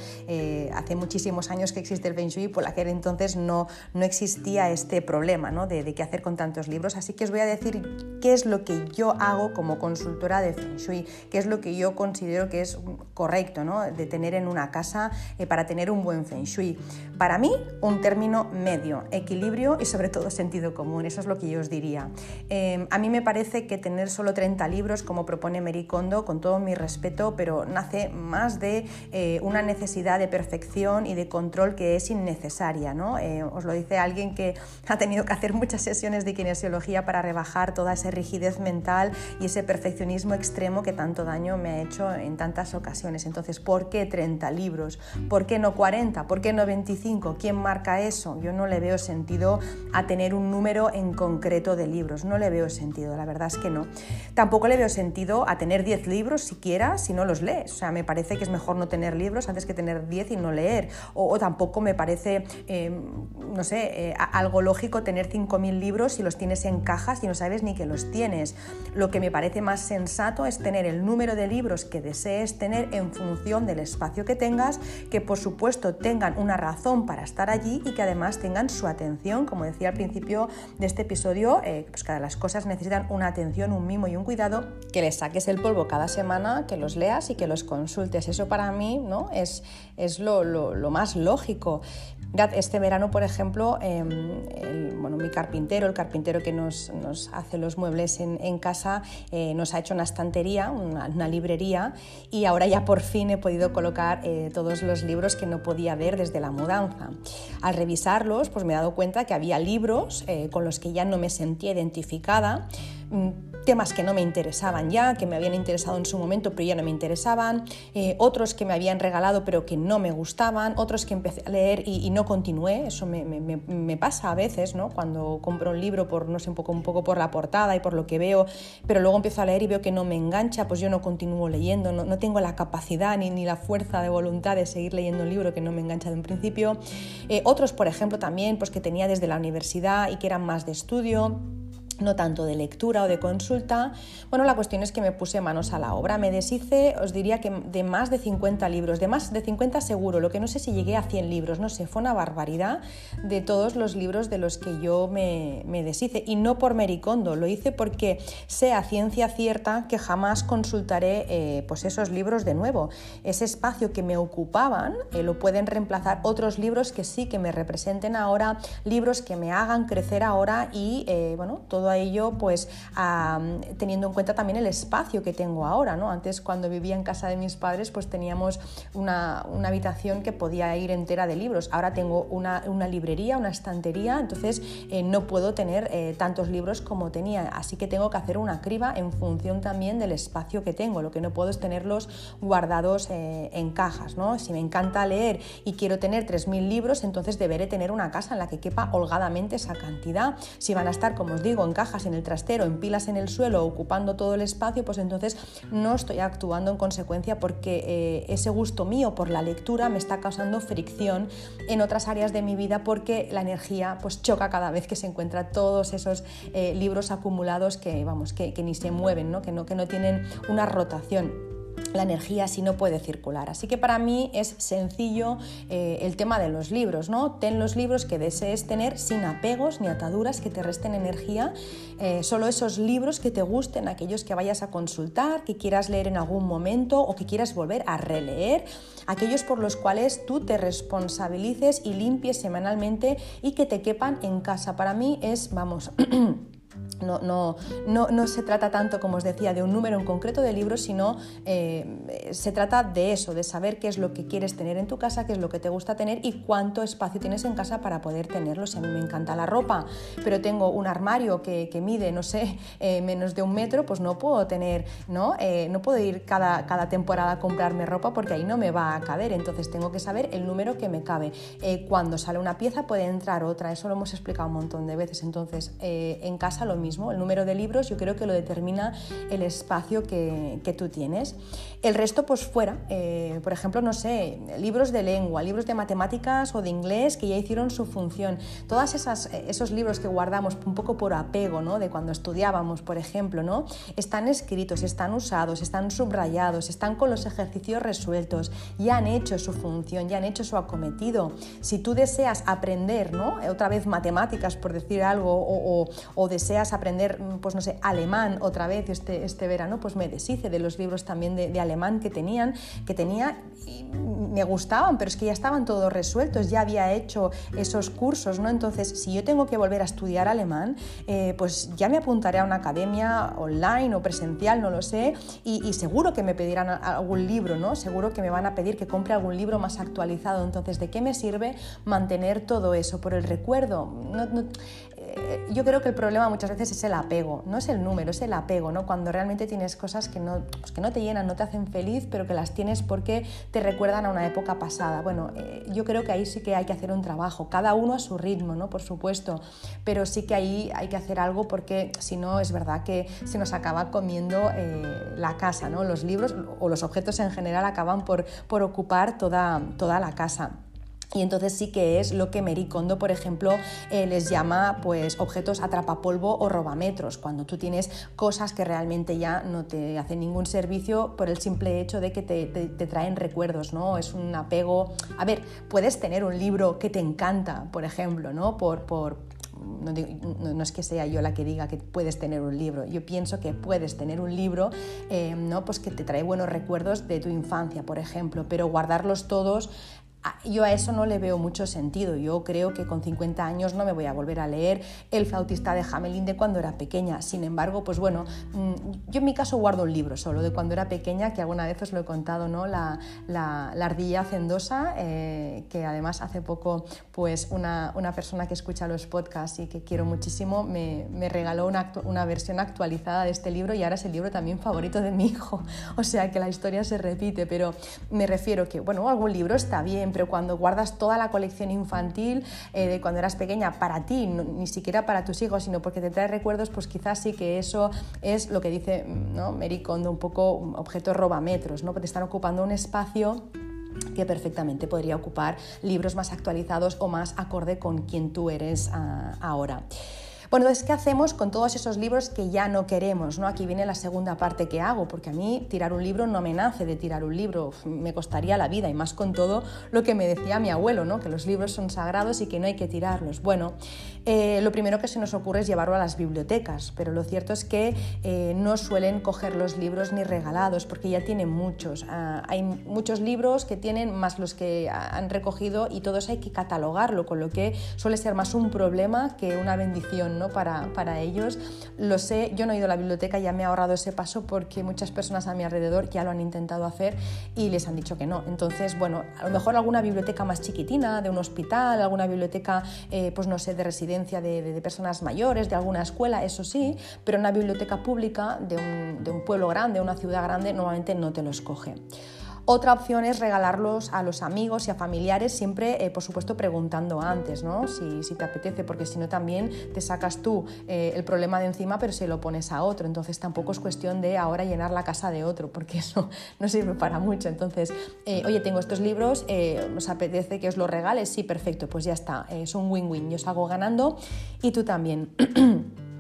hace muchísimos años que existe el Feng Shui, por aquel entonces no, no existía este problema ¿no? de, qué hacer con tantos libros. Así que os voy a decir qué es lo que yo hago como consultora de Feng Shui, qué es lo que yo considero que es correcto ¿no? de tener en una casa eh, para tener un buen Feng Shui. Para mí, un término medio, equilibrio y sobre todo sentido común, eso es lo que yo os diría. Eh, a mí me parece que tener solo 30 libros, como propone Mericondo, con todo mi respeto, pero nace más de eh, una necesidad de perfección y de control que es innecesaria. ¿no? os lo dice alguien que ha tenido que hacer muchas sesiones de kinesiología para rebajar toda esa rigidez mental y ese perfeccionismo extremo que tanto daño me ha hecho en tantas ocasiones. Entonces, ¿por qué 30 libros? ¿Por qué no 40? ¿Por qué no 25? ¿Quién marca eso? Yo no le veo sentido a tener un número en concreto de libros, no le veo sentido, la verdad es que no. Tampoco le veo sentido a tener 10 libros siquiera si no los lees. O sea, me parece que es mejor no tener libros antes que tener 10 y no leer. O, tampoco me parece, em, no sé, eh, algo lógico tener 5.000 libros si los tienes en cajas y no sabes ni que los tienes. Lo que me parece más sensato es tener el número de libros que desees tener en función del espacio que tengas, que por supuesto tengan una razón para estar allí y que además tengan su atención. Como decía al principio de este episodio, eh, pues cada las cosas necesitan una atención, un mimo y un cuidado, que les saques el polvo cada semana, que los leas y que los consultes. Eso para mí ¿no? es, es lo, lo más lógico. Este verano, por ejemplo, em, bueno, mi carpintero, el carpintero que nos, hace los muebles en, casa, eh, nos ha hecho una estantería, una, librería, y ahora ya por fin he podido colocar eh, todos los libros que no podía ver desde la mudanza. Al revisarlos, pues me he dado cuenta que había libros eh, con los que ya no me sentía identificada mm, temas que no me interesaban ya, que me habían interesado en su momento pero ya no me interesaban, otros que me habían regalado pero que no me gustaban, otros que empecé a leer y, no continué, eso me, pasa a veces, ¿no? Cuando compro un libro por, no sé, un poco, un poco por la portada y por lo que veo, pero luego empiezo a leer y veo que no me engancha, pues yo no continúo leyendo, no, tengo la capacidad ni, ni, la fuerza de voluntad de seguir leyendo un libro que no me engancha de un principio. Eh, otros, por ejemplo, también, pues que tenía desde la universidad y que eran más de estudio no tanto de lectura o de consulta. Bueno, la cuestión es que me puse manos a la obra. Me deshice, os diría que de más de 50 libros, de más de 50 seguro, lo que no sé si llegué a 100 libros, no sé, fue una barbaridad de todos los libros de los que yo me, deshice. Y no por mericondo, lo hice porque sé a ciencia cierta que jamás consultaré eh, pues esos libros de nuevo. Ese espacio que me ocupaban eh, lo pueden reemplazar otros libros que sí que me representen ahora, libros que me hagan crecer ahora y, eh, bueno, todo ello pues teniendo en cuenta también el espacio que tengo ahora. ¿no? Antes cuando vivía en casa de mis padres pues teníamos una, habitación que podía ir entera de libros. Ahora tengo una, librería, una estantería, entonces eh, no puedo tener eh, tantos libros como tenía. Así que tengo que hacer una criba en función también del espacio que tengo. Lo que no puedo es tenerlos guardados eh, en cajas. ¿no? Si me encanta leer y quiero tener 3.000 libros, entonces deberé tener una casa en la que quepa holgadamente esa cantidad. Si van a estar, como os digo, en cajas en el trastero, en pilas en el suelo, ocupando todo el espacio, pues entonces no estoy actuando en consecuencia porque eh, ese gusto mío por la lectura me está causando fricción en otras áreas de mi vida porque la energía pues choca cada vez que se encuentra todos esos eh, libros acumulados que, vamos, que, ni se mueven, ¿no? Que, no, que no tienen una rotación la energía si no puede circular. Así que para mí es sencillo eh, el tema de los libros, ¿no? Ten los libros que desees tener sin apegos ni ataduras que te resten energía, eh, solo esos libros que te gusten, aquellos que vayas a consultar, que quieras leer en algún momento o que quieras volver a releer, aquellos por los cuales tú te responsabilices y limpies semanalmente y que te quepan en casa. Para mí es, vamos, no, no, no, no, se trata tanto, como os decía, de un número en concreto de libros, sino eh, se trata de eso, de saber qué es lo que quieres tener en tu casa, qué es lo que te gusta tener y cuánto espacio tienes en casa para poder tenerlo. Si a mí me encanta la ropa, pero tengo un armario que, que mide, no sé, eh, menos de un metro, pues no puedo tener, ¿no? Eh, no puedo ir cada, cada, temporada a comprarme ropa porque ahí no me va a caber. Entonces tengo que saber el número que me cabe. cuando sale una pieza puede entrar otra, eso lo hemos explicado un montón de veces. Entonces, en casa lo mismo el número de libros yo creo que lo determina el espacio que, tú tienes. El resto pues fuera, eh, por ejemplo, no sé, libros de lengua, libros de matemáticas o de inglés que ya hicieron su función. Todos esos libros que guardamos un poco por apego, ¿no? de cuando estudiábamos, por ejemplo, ¿no? están escritos, están usados, están subrayados, están con los ejercicios resueltos, ya han hecho su función, ya han hecho su acometido. Si tú deseas aprender, ¿no? otra vez matemáticas, por decir algo, o, o deseas aprender aprender, mm, pues no sé, alemán otra vez este, este verano, pues me deshice de los libros también de, alemán que tenían, que tenía y me gustaban, pero es que ya estaban todos resueltos, ya había hecho esos cursos, ¿no? Entonces, si yo tengo que volver a estudiar alemán, eh, pues ya me apuntaré a una academia online o presencial, no lo sé, y, seguro que me pedirán algún libro, ¿no? Seguro que me van a pedir que compre algún libro más actualizado. Entonces, ¿de qué me sirve mantener todo eso? Por el recuerdo. Yo creo que el problema muchas veces es el apego, no es el número, es el apego, ¿no? Cuando realmente tienes cosas que no, pues que no te llenan, no te hacen feliz, pero que las tienes porque te recuerdan a una época pasada. Bueno, eh, yo creo que ahí sí que hay que hacer un trabajo, cada uno a su ritmo, ¿no? Por supuesto, pero sí que ahí hay que hacer algo porque si no es verdad que se nos acaba comiendo eh, la casa, ¿no? Los libros o los objetos en general acaban por, por ocupar toda, toda la casa. Y entonces sí que es lo que Mericondo, por ejemplo, eh, les llama pues, objetos atrapapolvo o robametros, cuando tú tienes cosas que realmente ya no te hacen ningún servicio por el simple hecho de que te, traen recuerdos, ¿no? Es un apego... A ver, puedes tener un libro que te encanta, por ejemplo, ¿no? Por, por, no, es que sea yo la que diga que puedes tener un libro, yo pienso que puedes tener un libro eh, ¿no? pues que te trae buenos recuerdos de tu infancia, por ejemplo, pero guardarlos todos yo a eso no le veo mucho sentido. Yo creo que con 50 años no me voy a volver a leer El flautista de Hamelin de cuando era pequeña. Sin embargo, pues bueno, mm, yo en mi caso guardo un libro solo de cuando era pequeña, que alguna vez os lo he contado, ¿no? La, la, ardilla hacendosa, eh, que además hace poco pues una, una, persona que escucha los podcasts y que quiero muchísimo me, me regaló una, una, versión actualizada de este libro y ahora es el libro también favorito de mi hijo. O sea que la historia se repite, pero me refiero que, bueno, algún libro está bien, pero cuando guardas toda la colección infantil eh, de cuando eras pequeña para ti, ni siquiera para tus hijos, sino porque te trae recuerdos, pues quizás sí que eso es lo que dice ¿no? Mary Kondo, un poco objetos robametros, ¿no? te están ocupando un espacio que perfectamente podría ocupar libros más actualizados o más acorde con quien tú eres ah, ahora. Bueno, entonces, ¿qué hacemos con todos esos libros que ya no queremos? ¿no? Aquí viene la segunda parte que hago, porque a mí tirar un libro no me nace de tirar un libro, me costaría la vida y más con todo lo que me decía mi abuelo, ¿no? que los libros son sagrados y que no hay que tirarlos. Bueno, eh, lo primero que se nos ocurre es llevarlo a las bibliotecas, pero lo cierto es que eh, no suelen coger los libros ni regalados, porque ya tienen muchos. Ah, hay muchos libros que tienen más los que han recogido y todos hay que catalogarlo, con lo que suele ser más un problema que una bendición para, ellos. Lo sé, yo no he ido a la biblioteca, ya me he ahorrado ese paso porque muchas personas a mi alrededor ya lo han intentado hacer y les han dicho que no. Entonces, bueno, a lo mejor alguna biblioteca más chiquitina, de un hospital, alguna biblioteca, eh, pues no sé, de residencia de, personas mayores, de alguna escuela, eso sí, pero una biblioteca pública de un, de un pueblo grande, una ciudad grande, normalmente no te lo escoge. Otra opción es regalarlos a los amigos y a familiares, siempre, eh, por supuesto, preguntando antes, ¿no? Si, te apetece, porque si no también te sacas tú eh, el problema de encima, pero se lo pones a otro. Entonces tampoco es cuestión de ahora llenar la casa de otro, porque eso no sirve para mucho. Entonces, eh, oye, tengo estos libros, ¿os apetece que os los regales? Sí, perfecto, pues ya está, es un win-win. Yo salgo ganando y tú también.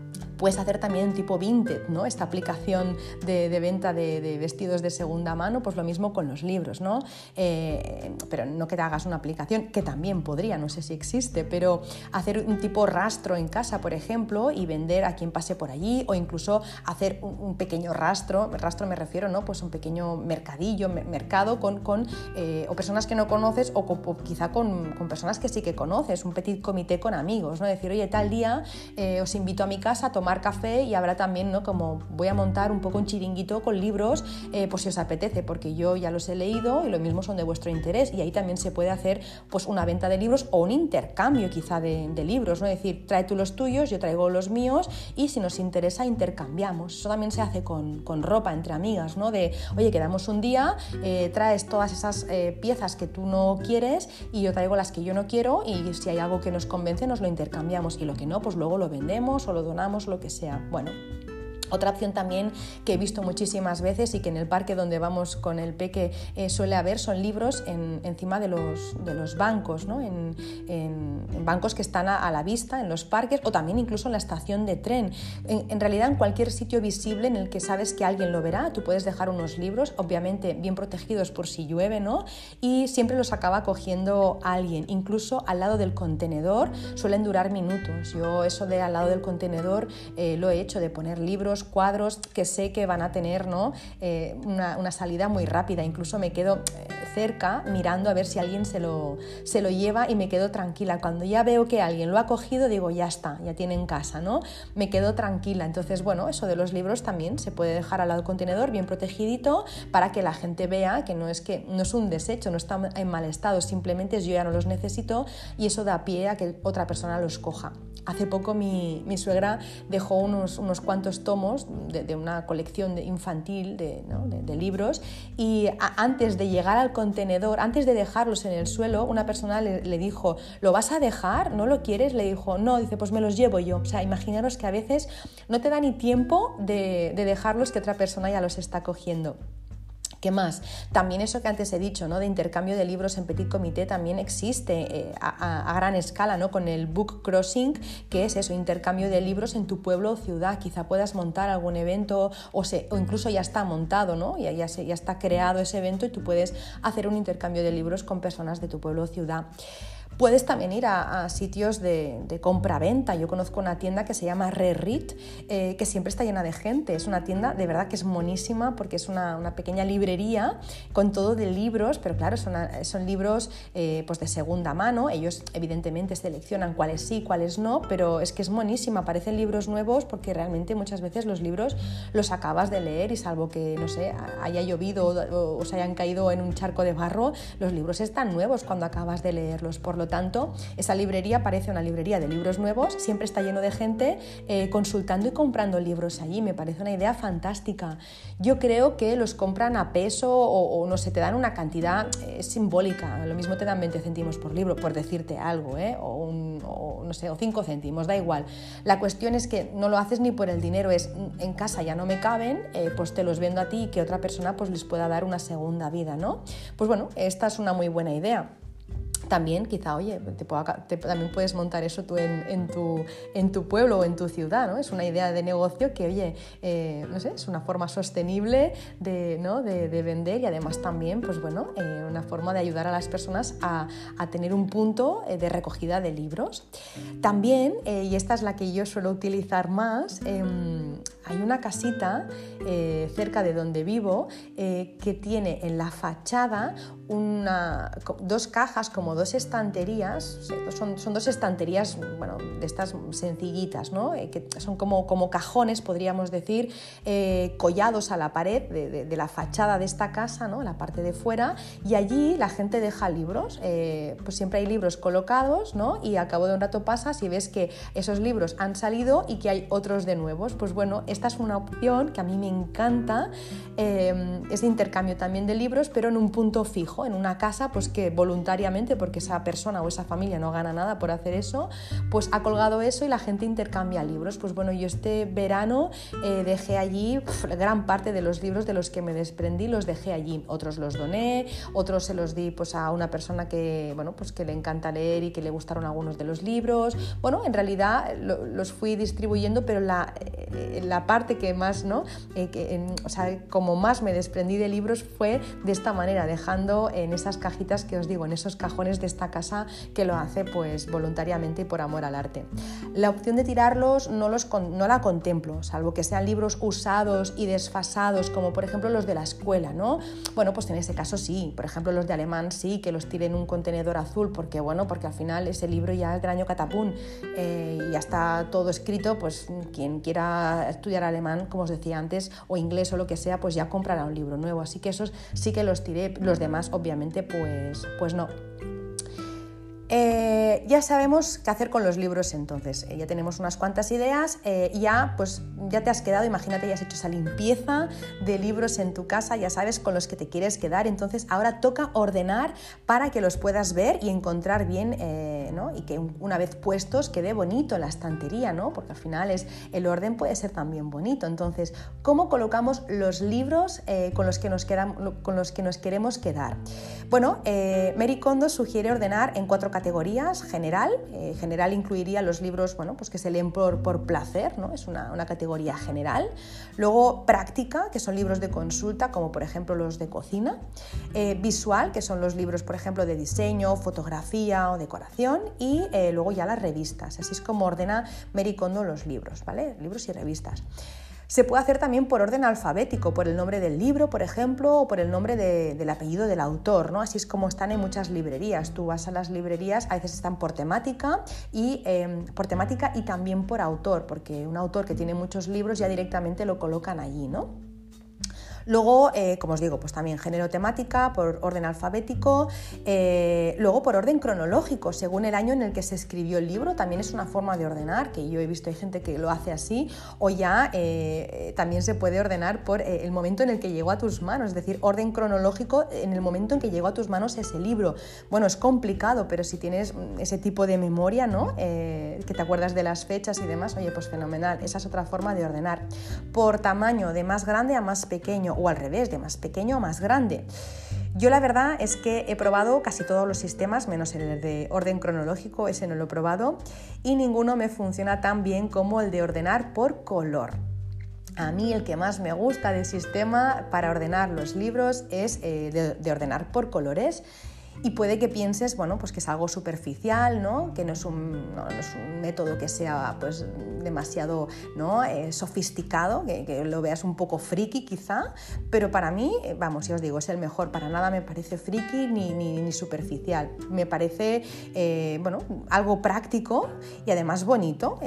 Puedes hacer también tipo Vinted, ¿no? esta aplicación de, venta de, vestidos de segunda mano, pues lo mismo con los libros, ¿no? Eh, pero no que te hagas una aplicación, que también podría, no sé si existe, pero hacer un tipo rastro en casa, por ejemplo, y vender a quien pase por allí, o incluso hacer un, pequeño rastro, rastro me refiero, ¿no? pues un pequeño mercadillo, mercado con, con eh, o personas que no conoces o, quizá con, con, personas que sí que conoces, un petit comité con amigos, ¿no? decir, oye, tal día eh, os invito a mi casa a tomar café y habrá también, ¿no? Como voy a montar un poco un chiringuito con libros, eh, pues si os apetece, porque yo ya los he leído y lo mismo son de vuestro interés y ahí también se puede hacer pues una venta de libros o un intercambio quizá de, libros, ¿no? Es decir, trae tú los tuyos, yo traigo los míos y si nos interesa intercambiamos. Eso también se hace con, ropa entre amigas, ¿no? De, oye, quedamos un día, eh, traes todas esas eh, piezas que tú no quieres y yo traigo las que yo no quiero y si hay algo que nos convence nos lo intercambiamos y lo que no, pues luego lo vendemos o lo donamos, lo que sea. Bueno, otra opción también que he visto muchísimas veces y que en el parque donde vamos con el peque eh, suele haber son libros encima de los, de los bancos, ¿no? en, bancos que están a, la vista en los parques o también incluso en la estación de tren. En, realidad en cualquier sitio visible en el que sabes que alguien lo verá, tú puedes dejar unos libros, obviamente bien protegidos por si llueve, ¿no? y siempre los acaba cogiendo alguien, incluso al lado del contenedor suelen durar minutos. Yo eso de al lado del contenedor eh, lo he hecho, de poner libros cuadros que sé que van a tener ¿no? Eh, una, salida muy rápida. Incluso me quedo eh, cerca mirando a ver si alguien se lo, se lo lleva y me quedo tranquila. Cuando ya veo que alguien lo ha cogido, digo, ya está, ya tiene en casa, ¿no? Me quedo tranquila. Entonces, bueno, eso de los libros también se puede dejar al lado del contenedor bien protegidito para que la gente vea que no es que no es un desecho, no está en mal estado, simplemente yo ya no los necesito y eso da pie a que otra persona los coja. Hace poco mi, suegra dejó unos, unos cuantos tomos de, una colección infantil de, libros y antes de llegar al contenedor, antes de dejarlos en el suelo, una persona le, dijo, ¿lo vas a dejar? ¿No lo quieres? Le dijo, no, dice, pues me los llevo yo. O sea, imaginaros que a veces no te da ni tiempo de dejarlos que otra persona ya los está cogiendo. ¿Qué más? También eso que antes he dicho, ¿no? De intercambio de libros en petit comité también existe eh, a, gran escala, ¿no? Con el book crossing, que es eso, intercambio de libros en tu pueblo o ciudad. Quizá puedas montar algún evento o, se, o incluso ya está montado, ¿no? Ya, ya, ya está creado ese evento y tú puedes hacer un intercambio de libros con personas de tu pueblo o ciudad. Puedes también ir a, sitios de, compra-venta. Yo conozco una tienda que se llama Rerit, eh, que siempre está llena de gente. Es una tienda de verdad que es monísima porque es una, pequeña librería con todo de libros, pero claro, son, libros eh, pues de segunda mano. Ellos evidentemente seleccionan cuáles sí, cuáles no, pero es que es monísima. Parecen libros nuevos porque realmente muchas veces los libros los acabas de leer y salvo que, no sé, haya llovido o, o se hayan caído en un charco de barro, los libros están nuevos cuando acabas de leerlos. Por lo tanto, esa librería parece una librería de libros nuevos, siempre está lleno de gente eh, consultando y comprando libros allí, me parece una idea fantástica. Yo creo que los compran a peso o, no sé, te dan una cantidad eh, simbólica, lo mismo te dan 20 céntimos por libro, por decirte algo, ¿eh? o, no sé, o 5 céntimos, da igual. La cuestión es que no lo haces ni por el dinero, es mm, en casa ya no me caben, pues te los vendo a ti y que otra persona pues les pueda dar una segunda vida, ¿no? Pues bueno, esta es una muy buena idea también quizá, oye, también puedes montar eso tú en, tu, en tu pueblo o en tu ciudad, ¿no? Es una idea de negocio que, oye, eh, no sé, es una forma sostenible de, ¿no? de, vender y además también, pues bueno, eh, una forma de ayudar a las personas a, a tener un punto eh, de recogida de libros. También, y esta es la que yo suelo utilizar más, em, hay una casita cerca de donde vivo que tiene en la fachada una, dos cajas como dos estanterías, son, son, dos estanterías, bueno, de estas sencillitas, ¿no? Eh, que son como, como cajones, podríamos decir, eh, collados a la pared de, la fachada de esta casa, ¿no? la parte de fuera, y allí la gente deja libros, eh, pues siempre hay libros colocados, ¿no? y al cabo de un rato pasas y ves que esos libros han salido y que hay otros de nuevos. Pues bueno, esta es una opción que a mí me encanta, es de intercambio también de libros, pero en un punto fijo, en una casa, pues que voluntariamente, porque esa persona o esa familia no gana nada por hacer eso, pues ha colgado eso y la gente intercambia libros. Pues bueno, yo este verano eh, dejé allí gran parte de los libros de los que me desprendí, los dejé allí. Otros los doné, otros se los di pues, a una persona que, bueno, pues que le encanta leer y que le gustaron algunos de los libros. Bueno, en realidad los fui distribuyendo, pero la, eh, la parte que más, ¿no? Eh, que, o sea, como más me desprendí de libros fue de esta manera, dejando en esas cajitas que os digo, en esos cajones de esta casa que lo hace pues voluntariamente y por amor al arte. La opción de tirarlos no, los, no la contemplo, salvo que sean libros usados y desfasados, como por ejemplo los de la escuela, ¿no? Bueno, pues en ese caso sí, por ejemplo los de alemán sí, que los tiren en un contenedor azul, porque bueno, porque al final ese libro ya es año catapún eh, y ya está todo escrito, pues quien quiera estudiar alemán, como os decía antes, o inglés o lo que sea, pues ya comprará un libro nuevo. Así que esos sí que los tiré, los demás obviamente pues, pues no. Eh, ya sabemos qué hacer con los libros entonces, eh, ya tenemos unas cuantas ideas, eh, ya pues ya te has quedado, imagínate, ya has hecho esa limpieza de libros en tu casa, ya sabes con los que te quieres quedar, entonces ahora toca ordenar para que los puedas ver y encontrar bien, ¿no? y que una vez puestos quede bonito la estantería, ¿no? porque al final es, el orden puede ser también bonito, entonces, ¿cómo colocamos los libros con, los que nos quedan, con los que nos queremos quedar? Bueno, Mary Kondo sugiere ordenar en cuatro categorías categorías, general, eh, general incluiría los libros bueno, pues que se leen por, por placer, ¿no? es una, una, categoría general. Luego práctica, que son libros de consulta, como por ejemplo los de cocina. Eh, visual, que son los libros, por ejemplo, de diseño, fotografía o decoración. Y eh, luego ya las revistas. Así es como ordena Mary los libros, ¿vale? Libros y revistas. Se puede hacer también por orden alfabético, por el nombre del libro, por ejemplo, o por el nombre del apellido del autor, ¿no? Así es como están en muchas librerías. Tú vas a las librerías, a veces están por temática y em, por temática y también por autor, porque un autor que tiene muchos libros ya directamente lo colocan allí, ¿no? Luego, eh, como os digo, pues también género temática, por orden alfabético, eh, luego por orden cronológico, según el año en el que se escribió el libro, también es una forma de ordenar, que yo he visto hay gente que lo hace así, o ya eh, también se puede ordenar por el momento en el que llegó a tus manos, es decir, orden cronológico en el momento en que llegó a tus manos ese libro. Bueno, es complicado, pero si tienes mm, ese tipo de memoria, ¿no? que te acuerdas de las fechas y demás, oye, pues fenomenal, esa es otra forma de ordenar. Por tamaño, de más grande a más pequeño o al revés, de más pequeño a más grande. Yo la verdad es que he probado casi todos los sistemas, menos el de orden cronológico, ese no lo he probado, y ninguno me funciona tan bien como el de ordenar por color. A mí el que más me gusta del sistema para ordenar los libros es eh, de ordenar por colores y puede que pienses, bueno, pues que es algo superficial, ¿no? Que no es un, no, es un método que sea pues demasiado ¿no? Eh, sofisticado, que, lo veas un poco friki quizá, pero para mí, eh, vamos, si os digo, es el mejor, para nada me parece friki ni, ni, superficial, me parece, eh, bueno, algo práctico y además bonito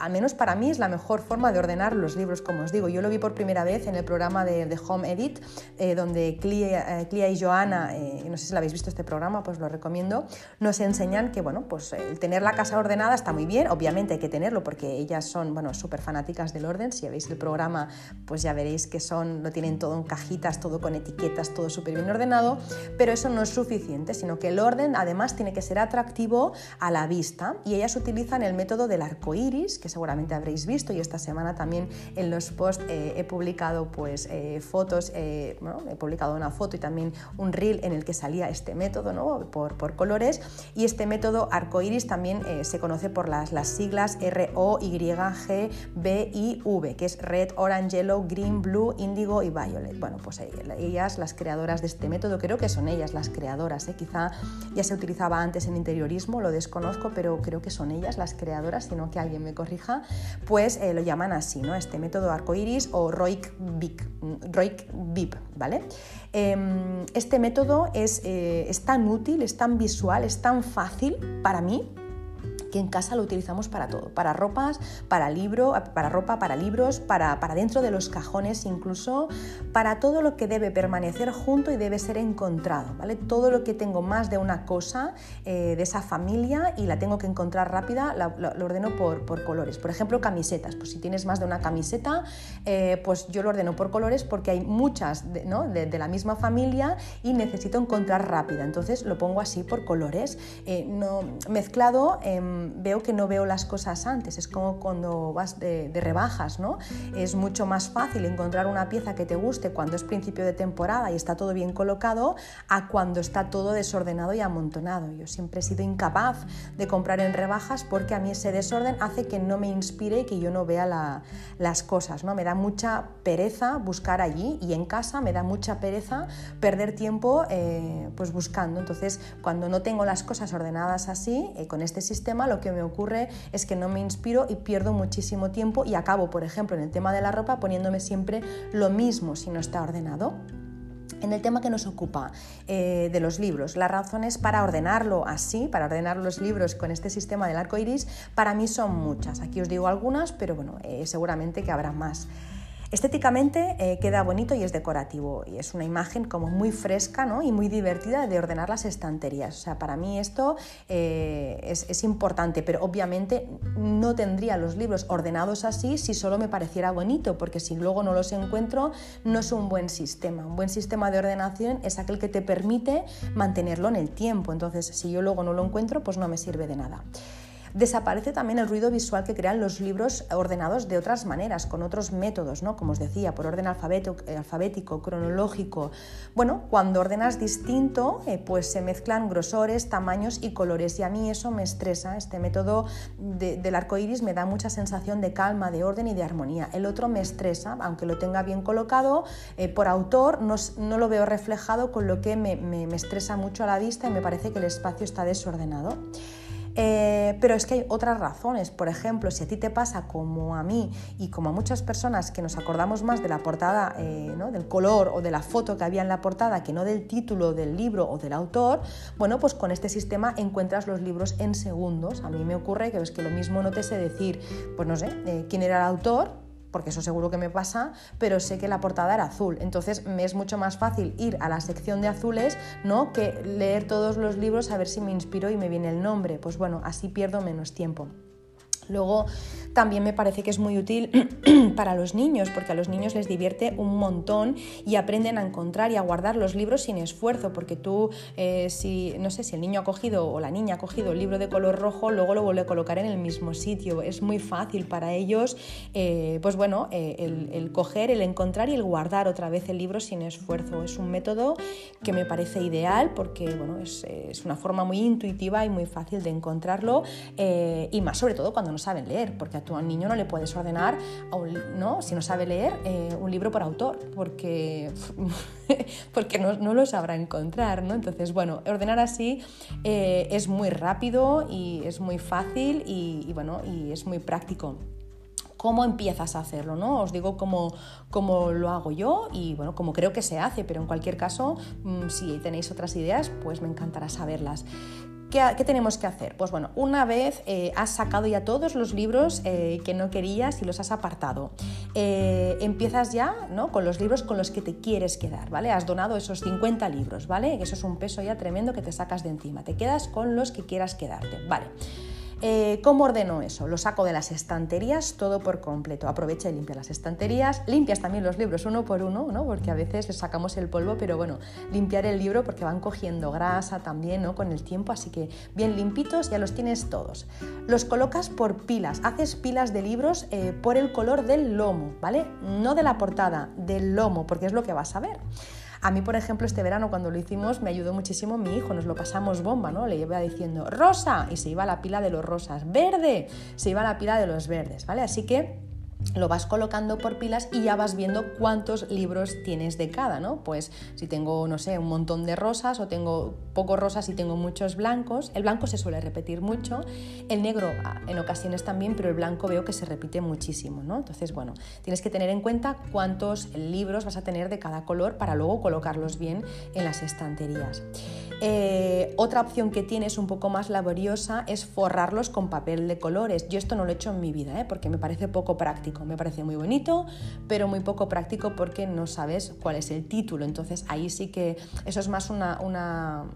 al menos para mí es la mejor forma de ordenar los libros, como os digo. Yo lo vi por primera vez en el programa de, de Home Edit, eh, donde Clia, eh, y Joana, eh, no sé si lo habéis visto este programa, pues lo recomiendo, nos enseñan que, bueno, pues el tener la casa ordenada está muy bien, obviamente hay que tenerlo porque ellas son, bueno, súper fanáticas del orden. Si veis el programa, pues ya veréis que son, lo tienen todo en cajitas, todo con etiquetas, todo súper bien ordenado, pero eso no es suficiente, sino que el orden además tiene que ser atractivo a la vista y ellas utilizan el método del arco iris, que seguramente habréis visto y esta semana también en los posts eh, he publicado pues eh, fotos, eh, he publicado una foto y también un reel en el que salía este método ¿no? por, por colores y este método arcoiris también se conoce por las, las siglas R, O, Y, G, B, I, V, que es Red, Orange, Yellow, Green, Blue, Indigo y Violet. Bueno, pues ellas, las creadoras de este método, creo que son ellas las creadoras, quizá ya se utilizaba antes en interiorismo, lo desconozco, pero creo que son ellas las creadoras, sino que alguien me corrija pues eh, lo llaman así, ¿no? Este método arcoiris o Roik Vip, ¿vale? Em, este método es, eh, es tan útil, es tan visual, es tan fácil para mí que en casa lo utilizamos para todo, para ropas, para libro, para ropa, para libros, para, para dentro de los cajones incluso, para todo lo que debe permanecer junto y debe ser encontrado, ¿vale? Todo lo que tengo más de una cosa eh, de esa familia y la tengo que encontrar rápida, lo ordeno por, por, colores. Por ejemplo, camisetas, pues si tienes más de una camiseta, eh, pues yo lo ordeno por colores porque hay muchas de, ¿no? de, la misma familia y necesito encontrar rápida, entonces lo pongo así por colores, eh, no, mezclado. Veo que no veo las cosas antes. Es como cuando vas de, rebajas, ¿no? Es mucho más fácil encontrar una pieza que te guste cuando es principio de temporada y está todo bien colocado a cuando está todo desordenado y amontonado. Yo siempre he sido incapaz de comprar en rebajas porque a mí ese desorden hace que no me inspire y que yo no vea las cosas, ¿no? Me da mucha pereza buscar allí y en casa me da mucha pereza perder tiempo eh, pues buscando. Entonces, cuando no tengo las cosas ordenadas así, eh, con este sistema, lo que me ocurre es que no me inspiro y pierdo muchísimo tiempo y acabo, por ejemplo, en el tema de la ropa poniéndome siempre lo mismo si no está ordenado. En el tema que nos ocupa eh, de los libros, las razones para ordenarlo así, para ordenar los libros con este sistema del arco iris, para mí son muchas. Aquí os digo algunas, pero bueno, seguramente que habrá más. Estéticamente eh, queda bonito y es decorativo y es una imagen como muy fresca ¿no? y muy divertida de ordenar las estanterías. O sea, para mí esto eh, es, importante, pero obviamente no tendría los libros ordenados así si solo me pareciera bonito, porque si luego no los encuentro no es un buen sistema. Un buen sistema de ordenación es aquel que te permite mantenerlo en el tiempo. Entonces, si yo luego no lo encuentro, pues no me sirve de nada. Desaparece también el ruido visual que crean los libros ordenados de otras maneras, con otros métodos, ¿no? como os decía, por orden eh, alfabético, cronológico. Bueno, cuando ordenas distinto, eh, pues se mezclan grosores, tamaños y colores, y a mí eso me estresa. Este método del arco iris me da mucha sensación de calma, de orden y de armonía. El otro me estresa, aunque lo tenga bien colocado, eh, por autor no, lo veo reflejado, con lo que me estresa mucho a la vista y me parece que el espacio está desordenado. Eh, pero es que hay otras razones. Por ejemplo, si a ti te pasa como a mí y como a muchas personas que nos acordamos más de la portada, eh, del color o de la foto que había en la portada que no del título del libro o del autor, bueno, pues con este sistema encuentras los libros en segundos. A mí me ocurre que es que lo mismo no te sé decir, pues no sé, eh, quién era el autor, porque eso seguro que me pasa, pero sé que la portada era azul. Entonces me es mucho más fácil ir a la sección de azules, ¿no? Que leer todos los libros a ver si me inspiro y me viene el nombre. Pues bueno, así pierdo menos tiempo. Luego también me parece que es muy útil para los niños, porque a los niños les divierte un montón y aprenden a encontrar y a guardar los libros sin esfuerzo, porque tú, eh, si, no sé, si el niño ha cogido o la niña ha cogido el libro de color rojo, luego lo vuelve a colocar en el mismo sitio. Es muy fácil para ellos, eh, pues bueno, eh, el, coger, el encontrar y el guardar otra vez el libro sin esfuerzo. Es un método que me parece ideal porque, bueno, es, es una forma muy intuitiva y muy fácil de encontrarlo y más sobre todo cuando no saben leer, porque a tu niño no le puedes ordenar, ¿no? si no sabe leer, eh, un libro por autor, porque, porque no, no, lo sabrá encontrar. ¿no? Entonces, bueno, ordenar así eh, es muy rápido y es muy fácil y, bueno, y es muy práctico cómo empiezas a hacerlo, ¿no? Os digo cómo, cómo, lo hago yo y bueno, como creo que se hace, pero en cualquier caso, mm, si tenéis otras ideas, pues me encantará saberlas. ¿Qué, tenemos que hacer? Pues bueno, una vez eh, has sacado ya todos los libros eh, que no querías y los has apartado, eh, empiezas ya ¿no? con los libros con los que te quieres quedar, ¿vale? Has donado esos 50 libros, ¿vale? Eso es un peso ya tremendo que te sacas de encima. Te quedas con los que quieras quedarte, ¿vale? Eh, ¿Cómo ordeno eso? Lo saco de las estanterías todo por completo. Aprovecha y limpia las estanterías. Limpias también los libros uno por uno, ¿no? porque a veces les sacamos el polvo, pero bueno, limpiar el libro porque van cogiendo grasa también ¿no? con el tiempo, así que bien limpitos ya los tienes todos. Los colocas por pilas, haces pilas de libros eh, por el color del lomo, ¿vale? No de la portada, del lomo, porque es lo que vas a ver. A mí, por ejemplo, este verano cuando lo hicimos me ayudó muchísimo mi hijo, nos lo pasamos bomba, ¿no? Le iba diciendo rosa y se iba a la pila de los rosas, verde, se iba a la pila de los verdes, ¿vale? Así que lo vas colocando por pilas y ya vas viendo cuántos libros tienes de cada, ¿no? Pues si tengo, no sé, un montón de rosas o tengo pocos rosas y tengo muchos blancos, el blanco se suele repetir mucho, el negro ah, en ocasiones también, pero el blanco veo que se repite muchísimo, ¿no? Entonces, bueno, tienes que tener en cuenta cuántos libros vas a tener de cada color para luego colocarlos bien en las estanterías. Eh, otra opción que tienes un poco más laboriosa es forrarlos con papel de colores. Yo esto no lo he hecho en mi vida, ¿eh? porque me parece poco práctico. Me parece muy bonito, pero muy poco práctico porque no sabes cuál es el título. Entonces ahí sí que eso es más una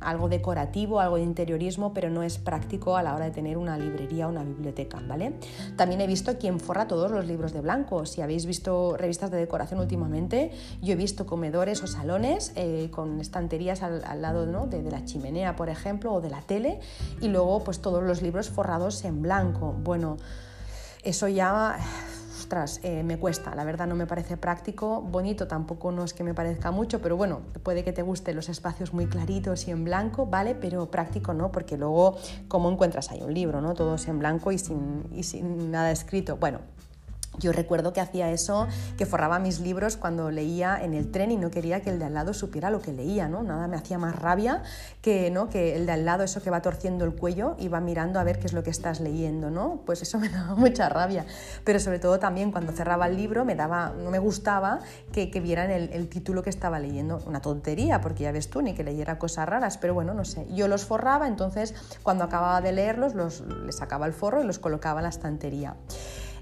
algo decorativo, algo de interiorismo, pero no es práctico a la hora de tener una librería o una biblioteca, ¿vale? También he visto quien forra todos los libros de blanco. Si habéis visto revistas de decoración últimamente, yo he visto comedores o salones eh, con estanterías al, lado de, de, la chimenea, por ejemplo, o de la tele, y luego pues todos los libros forrados en blanco. Bueno, eso ya eh, me cuesta, la verdad no me parece práctico, bonito tampoco no es que me parezca mucho, pero bueno, puede que te gusten los espacios muy claritos y en blanco, ¿vale? Pero práctico no, porque luego, ¿cómo encuentras ahí un libro, ¿no? Todos en blanco y sin, y sin nada escrito. Bueno, yo recuerdo que hacía eso, que forraba mis libros cuando leía en el tren y no quería que el de al lado supiera lo que leía, ¿no? Nada me hacía más rabia que, ¿no? que el de al lado, eso que va torciendo el cuello y va mirando a ver qué es lo que estás leyendo, ¿no? Pues eso me daba mucha rabia. Pero sobre todo también cuando cerraba el libro me daba, no me gustaba que, que vieran el, el, título que estaba leyendo. Una tontería, porque ya ves tú, ni que leyera cosas raras, pero bueno, no sé. Yo los forraba, entonces cuando acababa de leerlos los, les sacaba el forro y los colocaba en la estantería.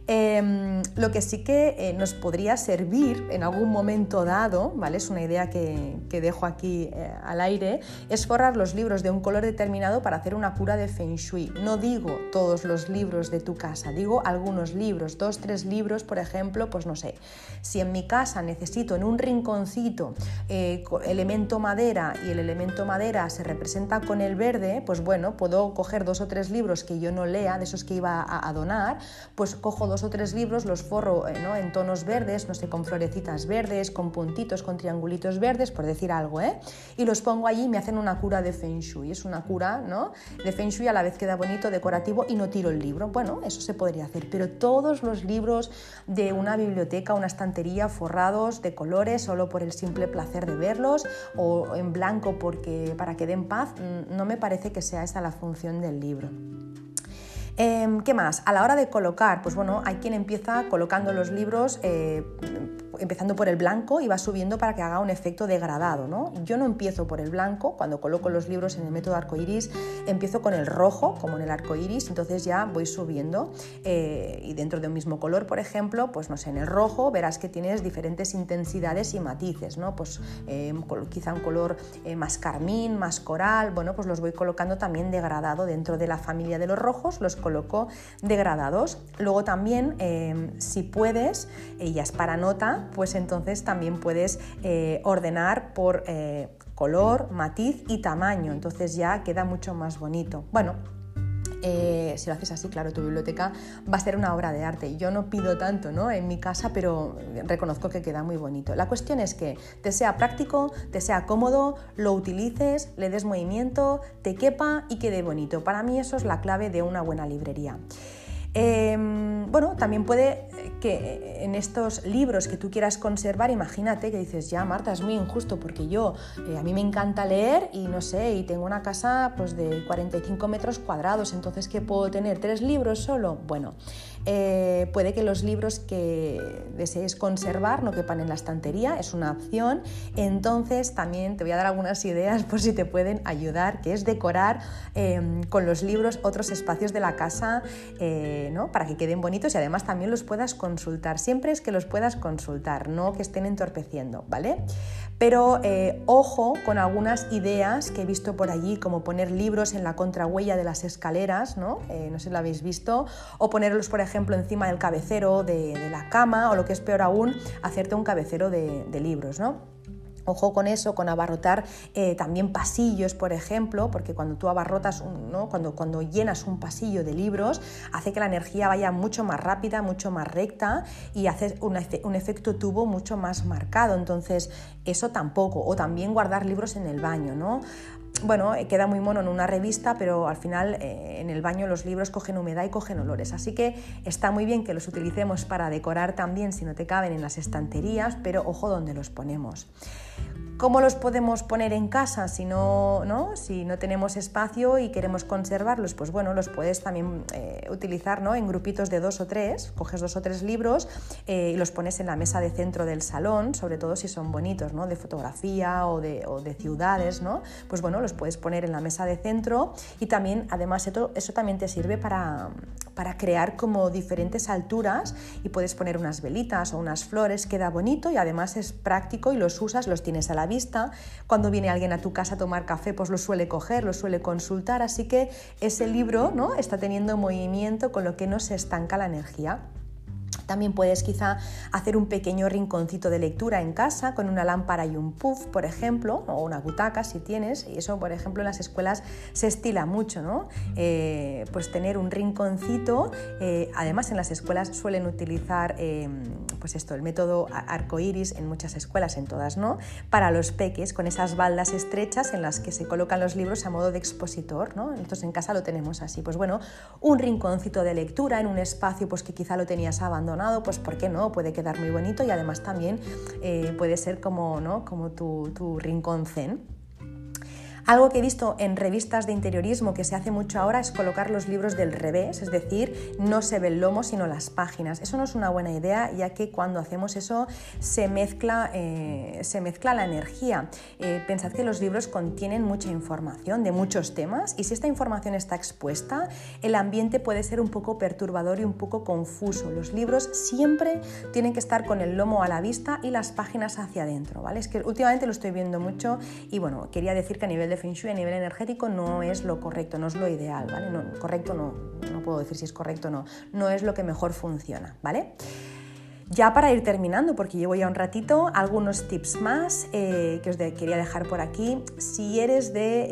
Em, lo que sí que eh, nos podría servir en algún momento dado, ¿vale? es una idea que, dejo aquí eh, al aire, es forrar los libros de un color determinado para hacer una cura de Feng Shui. No digo todos los libros de tu casa, digo algunos libros, dos, tres libros, por ejemplo, pues no sé, si en mi casa necesito en un rinconcito eh, elemento madera y el elemento madera se representa con el verde, pues bueno, puedo coger dos o tres libros que yo no lea, de esos que iba a, a donar, pues cojo dos o tres libros, los forro eh, en tonos verdes, no sé, con florecitas verdes, con puntitos, con triangulitos verdes, por decir algo, ¿eh? Y los pongo allí y me hacen una cura de Feng Shui. Es una cura, ¿no? De Feng Shui a la vez queda bonito, decorativo y no tiro el libro. Bueno, eso se podría hacer, pero todos los libros de una biblioteca, una estantería forrados de colores solo por el simple placer de verlos o en blanco porque para que den paz, mm, no me parece que sea esa la función del libro. Em, ¿Qué más? A la hora de colocar, pues bueno, hay quien empieza colocando los libros eh, empezando por el blanco y va subiendo para que haga un efecto degradado. ¿no? Yo no empiezo por el blanco, cuando coloco los libros en el método arcoiris, empiezo con el rojo, como en el arcoiris, entonces ya voy subiendo eh, y dentro de un mismo color, por ejemplo, pues no sé, en el rojo verás que tienes diferentes intensidades y matices, ¿no? Pues eh, quizá un color eh, más carmín, más coral, bueno, pues los voy colocando también degradado dentro de la familia de los rojos, los coloco degradados. Luego también, si puedes, es para nota, pues entonces también puedes eh, ordenar por eh, color, matiz y tamaño, entonces ya queda mucho más bonito. Bueno, eh, si lo haces así, claro, tu biblioteca va a ser una obra de arte. Yo no pido tanto ¿no? en mi casa, pero reconozco que queda muy bonito. La cuestión es que te sea práctico, te sea cómodo, lo utilices, le des movimiento, te quepa y quede bonito. Para mí eso es la clave de una buena librería. Em, bueno, también puede que en estos libros que tú quieras conservar, imagínate que dices, ya Marta, es muy injusto porque yo, eh, a mí me encanta leer y no sé, y tengo una casa pues, de 45 metros cuadrados, entonces ¿qué puedo tener? ¿Tres libros solo? Bueno, eh, puede que los libros que desees conservar no quepan en la estantería, es una opción. Entonces también te voy a dar algunas ideas por si te pueden ayudar, que es decorar em, con los libros otros espacios de la casa eh, ¿no? para que queden bonitos y además también los puedas consultar. Siempre es que los puedas consultar, no que estén entorpeciendo, ¿vale? Pero eh, ojo con algunas ideas que he visto por allí, como poner libros en la contrahuella de las escaleras, ¿no? Eh, no sé si lo habéis visto, o ponerlos, por ejemplo, encima del cabecero de, la cama, o lo que es peor aún, hacerte un cabecero de, de libros, ¿no? Ojo con eso, con abarrotar eh, también pasillos, por ejemplo, porque cuando tú abarrotas, ¿no? cuando, cuando llenas un pasillo de libros, hace que la energía vaya mucho más rápida, mucho más recta y hace un, efecto tubo mucho más marcado. Entonces, eso tampoco. O también guardar libros en el baño, ¿no? bueno, eh, queda muy mono en una revista, pero al final eh, en el baño los libros cogen humedad y cogen olores. Así que está muy bien que los utilicemos para decorar también si no te caben en las estanterías, pero ojo donde los ponemos. ¿Cómo los podemos poner en casa si no, ¿no? Si no tenemos espacio y queremos conservarlos? Pues bueno, los puedes también eh, utilizar ¿no? en grupitos de dos o tres, coges dos o tres libros eh, y los pones en la mesa de centro del salón, sobre todo si son bonitos, ¿no? de fotografía o de, o de ciudades, ¿no? pues bueno, Los puedes poner en la mesa de centro y también, además, eso, eso también te sirve para, para crear como diferentes alturas y puedes poner unas velitas o unas flores, queda bonito y además es práctico y los usas, los tienes a la vista. Cuando viene alguien a tu casa a tomar café, pues lo suele coger, lo suele consultar, así que ese libro ¿no? está teniendo movimiento con lo que no se estanca la energía. También puedes quizá hacer un pequeño rinconcito de lectura en casa con una lámpara y un puff, por ejemplo, o una butaca si tienes, y eso, por ejemplo, en las escuelas se estila mucho, ¿no? Eh, pues tener un rinconcito, eh, además en las escuelas suelen utilizar, eh, pues esto, el método arcoiris en muchas escuelas, en todas, ¿no? Para los peques, con esas baldas estrechas en las que se colocan los libros a modo de expositor, ¿no? Entonces en casa lo tenemos así, pues bueno, un rinconcito de lectura en un espacio pues que quizá lo tenías abandonado pues ¿por qué no? Puede quedar muy bonito y además también eh, puede ser como, ¿no? como tu, tu rincón zen. Algo que he visto en revistas de interiorismo que se hace mucho ahora es colocar los libros del revés, es decir, no se ve el lomo sino las páginas. Eso no es una buena idea ya que cuando hacemos eso se mezcla, eh, se mezcla la energía. Eh, pensad que los libros contienen mucha información de muchos temas y si esta información está expuesta, el ambiente puede ser un poco perturbador y un poco confuso. Los libros siempre tienen que estar con el lomo a la vista y las páginas hacia adentro, ¿vale? Es que últimamente lo estoy viendo mucho y bueno, quería decir que a nivel de Shui a nivel energético no es lo correcto, no es lo ideal, ¿vale? No, correcto no, no puedo decir si es correcto o no, no es lo que mejor funciona, ¿vale? Ya para ir terminando, porque llevo ya un ratito, algunos tips más eh, que os quería dejar por aquí. Si eres de,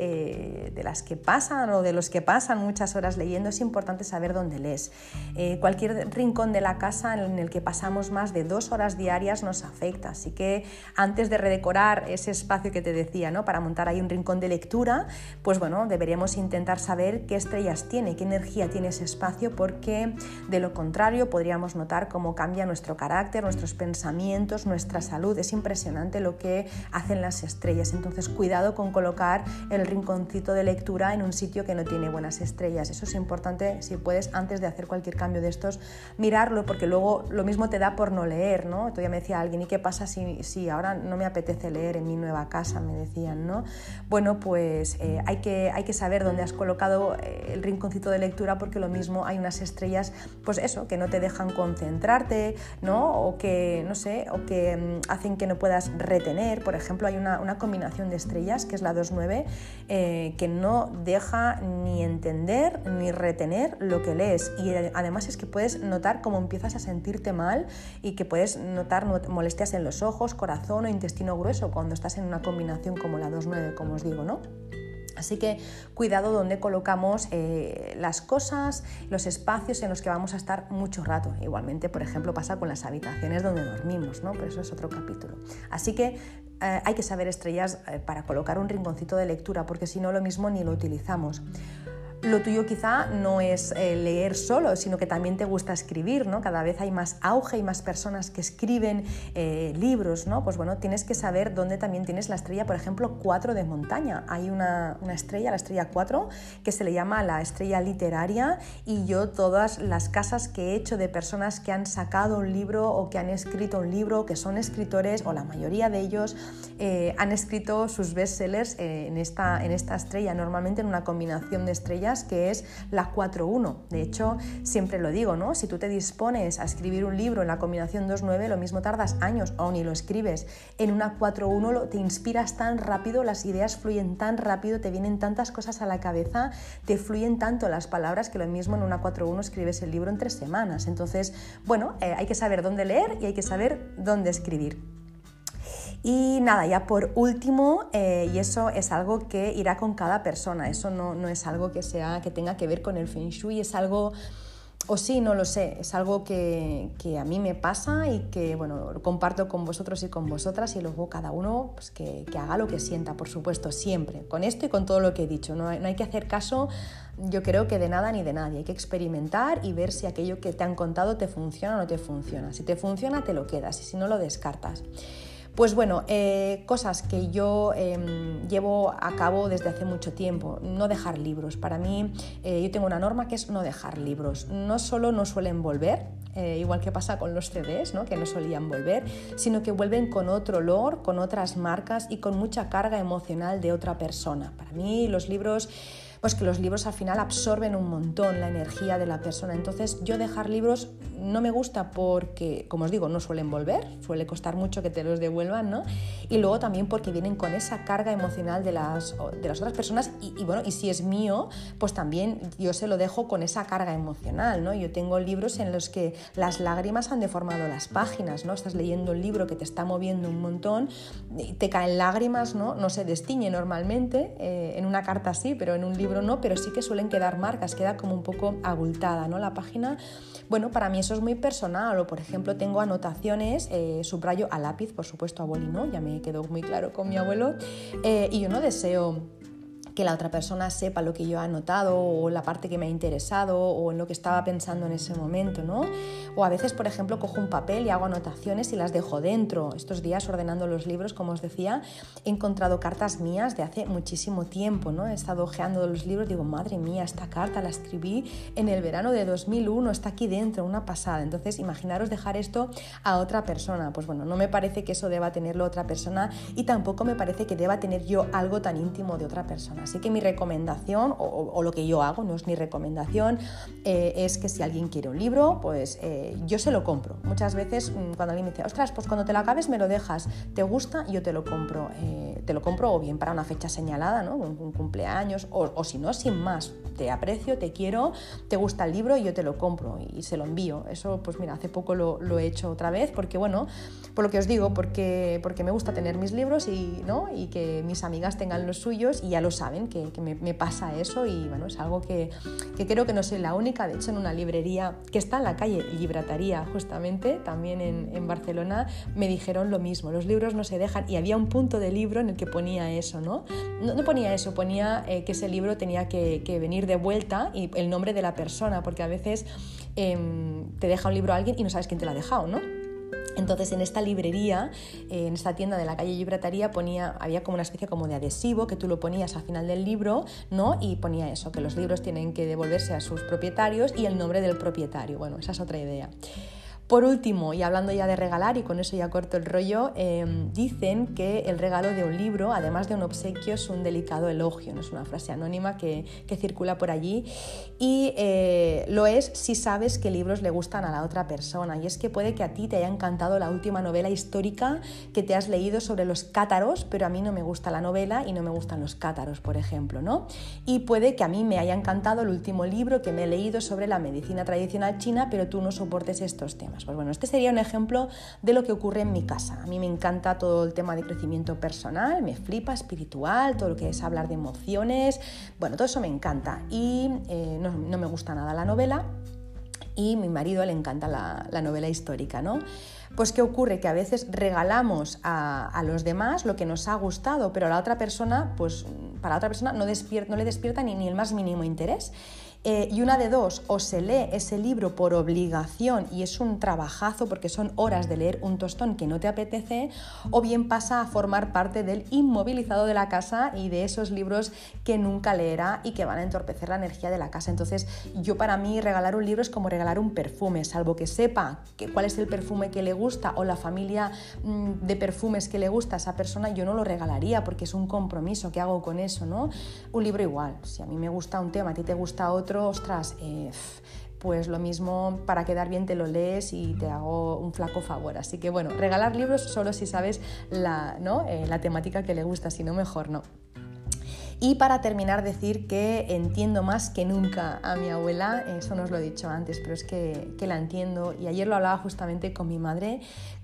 eh, las que pasan o de los que pasan muchas horas leyendo, es importante saber dónde lees. Eh, cualquier rincón de la casa en el que pasamos más de dos horas diarias nos afecta, así que antes de redecorar ese espacio que te decía, ¿no? para montar ahí un rincón de lectura, pues bueno, deberíamos intentar saber qué estrellas tiene, qué energía tiene ese espacio, porque de lo contrario podríamos notar cómo cambia nuestro carácter, nuestros pensamientos, nuestra salud. Es impresionante lo que hacen las estrellas. Entonces, cuidado con colocar el rinconcito de lectura en un sitio que no tiene buenas estrellas. Eso es importante, si puedes, antes de hacer cualquier cambio de estos, mirarlo, porque luego lo mismo te da por no leer, ¿no? Todavía me decía alguien, ¿y qué pasa si, si ahora no me apetece leer en mi nueva casa? Me decían, ¿no? Bueno, pues eh, hay, que, hay que saber dónde has colocado eh, el rinconcito de lectura, porque lo mismo hay unas estrellas, pues eso, que no te dejan concentrarte, ¿no? O que, no sé, o que mm, hacen que no puedas retener. Por ejemplo, hay una, combinación de estrellas, que es la 2-9, eh, que no deja ni entender ni retener lo que lees. Y eh, además es que puedes notar cómo empiezas a sentirte mal y que puedes notar molestias en los ojos, corazón o intestino grueso cuando estás en una combinación como la 2-9, como os digo, ¿no? Así que cuidado donde colocamos eh, las cosas, los espacios en los que vamos a estar mucho rato. Igualmente, por ejemplo, pasa con las habitaciones donde dormimos, ¿no? pero eso es otro capítulo. Así que eh, hay que saber estrellas eh, para colocar un rinconcito de lectura, porque si no lo mismo ni lo utilizamos lo tuyo quizá no es eh, leer solo, sino que también te gusta escribir, ¿no? Cada vez hay más auge y más personas que escriben eh, libros, ¿no? Pues bueno, tienes que saber dónde también tienes la estrella, por ejemplo, 4 de montaña. Hay una, estrella, la estrella 4, que se le llama la estrella literaria y yo todas las casas que he hecho de personas que han sacado un libro o que han escrito un libro, que son escritores, o la mayoría de ellos, eh, han escrito sus bestsellers en, esta, en esta estrella, normalmente en una combinación de estrellas que es la 4-1. De hecho, siempre lo digo, ¿no? Si tú te dispones a escribir un libro en la combinación 2-9, lo mismo tardas años o ni lo escribes. En una 4-1 te inspiras tan rápido, las ideas fluyen tan rápido, te vienen tantas cosas a la cabeza, te fluyen tanto las palabras que lo mismo en una 4-1 escribes el libro en tres semanas. Entonces, bueno, eh, hay que saber dónde leer y hay que saber dónde escribir. Y nada, ya por último, eh, y eso es algo que irá con cada persona, eso no, no, es algo que, sea, que tenga que ver con el feng shui, es algo, o sí, no lo sé, es algo que, que, a mí me pasa y que bueno, lo comparto con vosotros y con vosotras y luego cada uno pues, que, que, haga lo que sienta, por supuesto, siempre, con esto y con todo lo que he dicho, no no hay que hacer caso yo creo que de nada ni de nadie. Hay que experimentar y ver si aquello que te han contado te funciona o no te funciona. Si te funciona, te lo quedas y si no, lo descartas. Pues bueno, eh, cosas que yo em, llevo a cabo desde hace mucho tiempo. No dejar libros. Para mí, eh, yo tengo una norma que es no dejar libros. No solo no suelen volver, eh, igual que pasa con los CDs, ¿no? que no solían volver, sino que vuelven con otro olor, con otras marcas y con mucha carga emocional de otra persona. Para mí los libros pues que los libros al final absorben un montón la energía de la persona. Entonces yo dejar libros no me gusta porque, como os digo, no suelen volver, suele costar mucho que te los devuelvan, ¿no? Y luego también porque vienen con esa carga emocional de las, de las otras personas y, bueno, y si es mío, pues también yo se lo dejo con esa carga emocional, ¿no? Yo tengo libros en los que las lágrimas han deformado las páginas, ¿no? Estás leyendo un libro que te está moviendo un montón, te caen lágrimas, ¿no? No se destiñe normalmente, eh, en una carta sí, pero en un libro no, pero sí que suelen quedar marcas, queda como un poco abultada ¿no? la página. Bueno, para mí eso es muy personal, o por ejemplo tengo anotaciones, eh, subrayo a lápiz, por supuesto a boli no, ya me quedó muy claro con mi abuelo, eh, y yo no deseo que la otra persona sepa lo que yo he anotado o la parte que me ha interesado o en lo que estaba pensando en ese momento, ¿no? O a veces, por ejemplo, cojo un papel y hago anotaciones y las dejo dentro. Estos días ordenando los libros, como os decía, he encontrado cartas mías de hace muchísimo tiempo, ¿no? He estado ojeando los libros, digo, madre mía, esta carta la escribí en el verano de 2001, está aquí dentro, una pasada. Entonces, imaginaros dejar esto a otra persona. Pues bueno, no me parece que eso deba tenerlo otra persona y tampoco me parece que deba tener yo algo tan íntimo de otra persona. Así que mi recomendación, o, lo que yo hago, no es mi recomendación, eh, es que si alguien quiere un libro, pues eh, yo se lo compro. Muchas veces mm, cuando alguien me dice, ostras, pues cuando te lo acabes me lo dejas, te gusta, yo te lo compro. Eh, te lo compro o bien para una fecha señalada, ¿no? un, cumpleaños, o, si no, sin más. Te aprecio, te quiero, te gusta el libro y yo te lo compro y se lo envío. Eso, pues mira, hace poco lo, lo he hecho otra vez porque, bueno, por lo que os digo, porque, porque me gusta tener mis libros y, ¿no? y que mis amigas tengan los suyos y ya lo saben que, me, pasa eso y bueno, es algo que, creo que no soy la única, de hecho en una librería que está en la calle Librataría justamente, también en, Barcelona, me dijeron lo mismo, los libros no se dejan y había un punto de libro en el que ponía eso, ¿no? No, ponía eso, ponía eh, que ese libro tenía que, venir de vuelta y el nombre de la persona, porque a veces em, te deja un libro a alguien y no sabes quién te lo ha dejado, ¿no? Entonces en esta librería, eh, en esta tienda de la calle Librataría, ponía, había como una especie como de adhesivo que tú lo ponías al final del libro, ¿no? Y ponía eso, que los libros tienen que devolverse a sus propietarios y el nombre del propietario. Bueno, esa es otra idea. Por último, y hablando ya de regalar, y con eso ya corto el rollo, em, dicen que el regalo de un libro, además de un obsequio, es un delicado elogio, no es una frase anónima que, circula por allí, y eh, lo es si sabes qué libros le gustan a la otra persona, y es que puede que a ti te haya encantado la última novela histórica que te has leído sobre los cátaros, pero a mí no me gusta la novela y no me gustan los cátaros, por ejemplo, ¿no? Y puede que a mí me haya encantado el último libro que me he leído sobre la medicina tradicional china, pero tú no soportes estos temas. Pues bueno, este sería un ejemplo de lo que ocurre en mi casa. A mí me encanta todo el tema de crecimiento personal, me flipa espiritual, todo lo que es hablar de emociones, bueno, todo eso me encanta. Y eh, no, me gusta nada la novela y mi marido le encanta la, novela histórica, ¿no? Pues ¿qué ocurre? Que a veces regalamos a, los demás lo que nos ha gustado, pero a la otra persona, pues para la otra persona no, no le despierta ni, ni el más mínimo interés. Eh, y una de dos, o se lee ese libro por obligación y es un trabajazo porque son horas de leer un tostón que no te apetece, o bien pasa a formar parte del inmovilizado de la casa y de esos libros que nunca leerá y que van a entorpecer la energía de la casa. Entonces, yo para mí regalar un libro es como regalar un perfume, salvo que sepa que, cuál es el perfume que le gusta o la familia mm, de perfumes que le gusta a esa persona, yo no lo regalaría porque es un compromiso que hago con eso, ¿no? Un libro igual, si a mí me gusta un tema, a ti te gusta otro, ostras, eh, pues lo mismo para quedar bien te lo lees y te hago un flaco favor. Así que bueno, regalar libros solo si sabes la, ¿no? Eh, la temática que le gusta, si no mejor no. Y para terminar, decir que entiendo más que nunca a mi abuela, eso no os lo he dicho antes, pero es que, que la entiendo. Y ayer lo hablaba justamente con mi madre,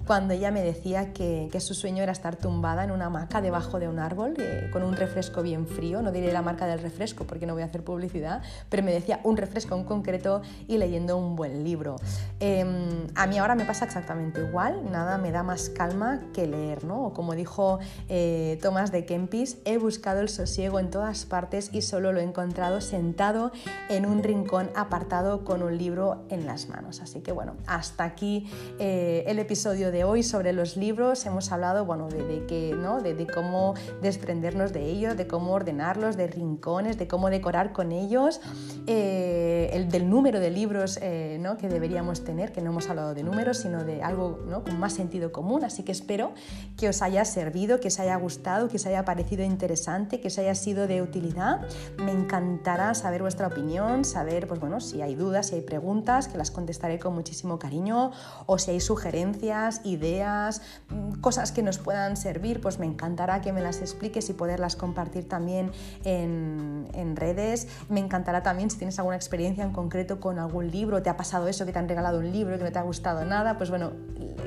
cuando ella me decía que, su sueño era estar tumbada en una hamaca debajo de un árbol eh, con un refresco bien frío, no diré la marca del refresco porque no voy a hacer publicidad, pero me decía un refresco en concreto y leyendo un buen libro. Em, a mí ahora me pasa exactamente igual, nada me da más calma que leer, ¿no? O como dijo eh, Tomás de Kempis, he buscado el sosiego en todas partes y solo lo he encontrado sentado en un rincón apartado con un libro en las manos. Así que bueno, hasta aquí eh, el episodio de hoy sobre los libros hemos hablado bueno, de, que, ¿no? de, cómo desprendernos de ellos, de cómo ordenarlos, de rincones, de cómo decorar con ellos, eh, el, del número de libros eh, ¿no? que deberíamos tener, que no hemos hablado de números, sino de algo ¿no? con más sentido común. Así que espero que os haya servido, que os haya gustado, que os haya parecido interesante, que os haya sido de utilidad. Me encantará saber vuestra opinión, saber pues, bueno, si hay dudas, si hay preguntas, que las contestaré con muchísimo cariño, o si hay sugerencias, ideas, mm, cosas que nos puedan servir, pues me encantará que me las expliques y poderlas compartir también en, en redes. Me encantará también si tienes alguna experiencia en concreto con algún libro, te ha pasado eso, que te han regalado un libro y que no te ha gustado nada, pues bueno,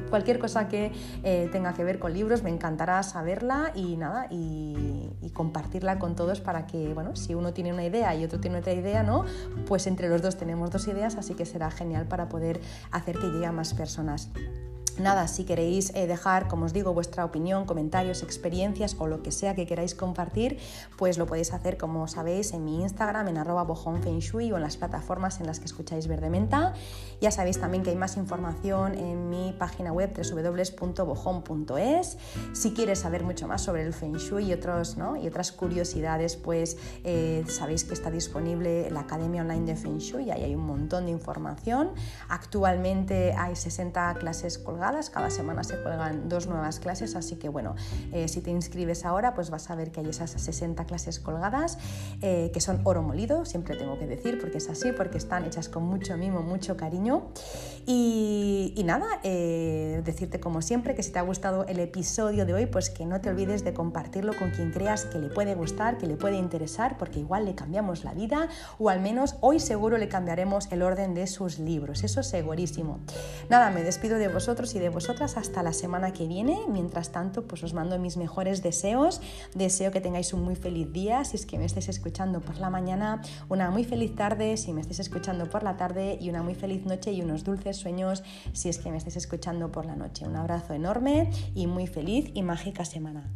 cualquier cosa que eh, tenga que ver con libros, me encantará saberla y nada, y, y, compartirla con todos para que, bueno, si uno tiene una idea y otro tiene otra idea, ¿no? Pues entre los dos tenemos dos ideas, así que será genial para poder hacer que llegue a más personas. Nada, si queréis eh, dejar, como os digo, vuestra opinión, comentarios, experiencias o lo que sea que queráis compartir, pues lo podéis hacer, como sabéis, en mi Instagram, en arroba bojonfengshui o en las plataformas en las que escucháis Verde Menta. Ya sabéis también que hay más información en mi página web www.bojon.es. Si quieres saber mucho más sobre el Feng Shui y, otros, ¿no? y otras curiosidades, pues eh, sabéis que está disponible la Academia Online de Feng Shui, ahí hay un montón de información. Actualmente hay 60 clases colgadas cada semana se cuelgan dos nuevas clases, así que bueno, eh, si te inscribes ahora, pues vas a ver que hay esas 60 clases colgadas, eh, que son oro molido, siempre tengo que decir, porque es así, porque están hechas con mucho mimo, mucho cariño. Y, nada, eh, decirte como siempre que si te ha gustado el episodio de hoy, pues que no te olvides de compartirlo con quien creas que le puede gustar, que le puede interesar, porque igual le cambiamos la vida, o al menos hoy seguro le cambiaremos el orden de sus libros, eso segurísimo. Nada, me despido de vosotros y de vosotras hasta la semana que viene. Mientras tanto, pues os mando mis mejores deseos. Deseo que tengáis un muy feliz día si es que me estáis escuchando por la mañana, una muy feliz tarde si me estáis escuchando por la tarde y una muy feliz noche y unos dulces sueños si es que me estáis escuchando por la noche. Un abrazo enorme y muy feliz y mágica semana.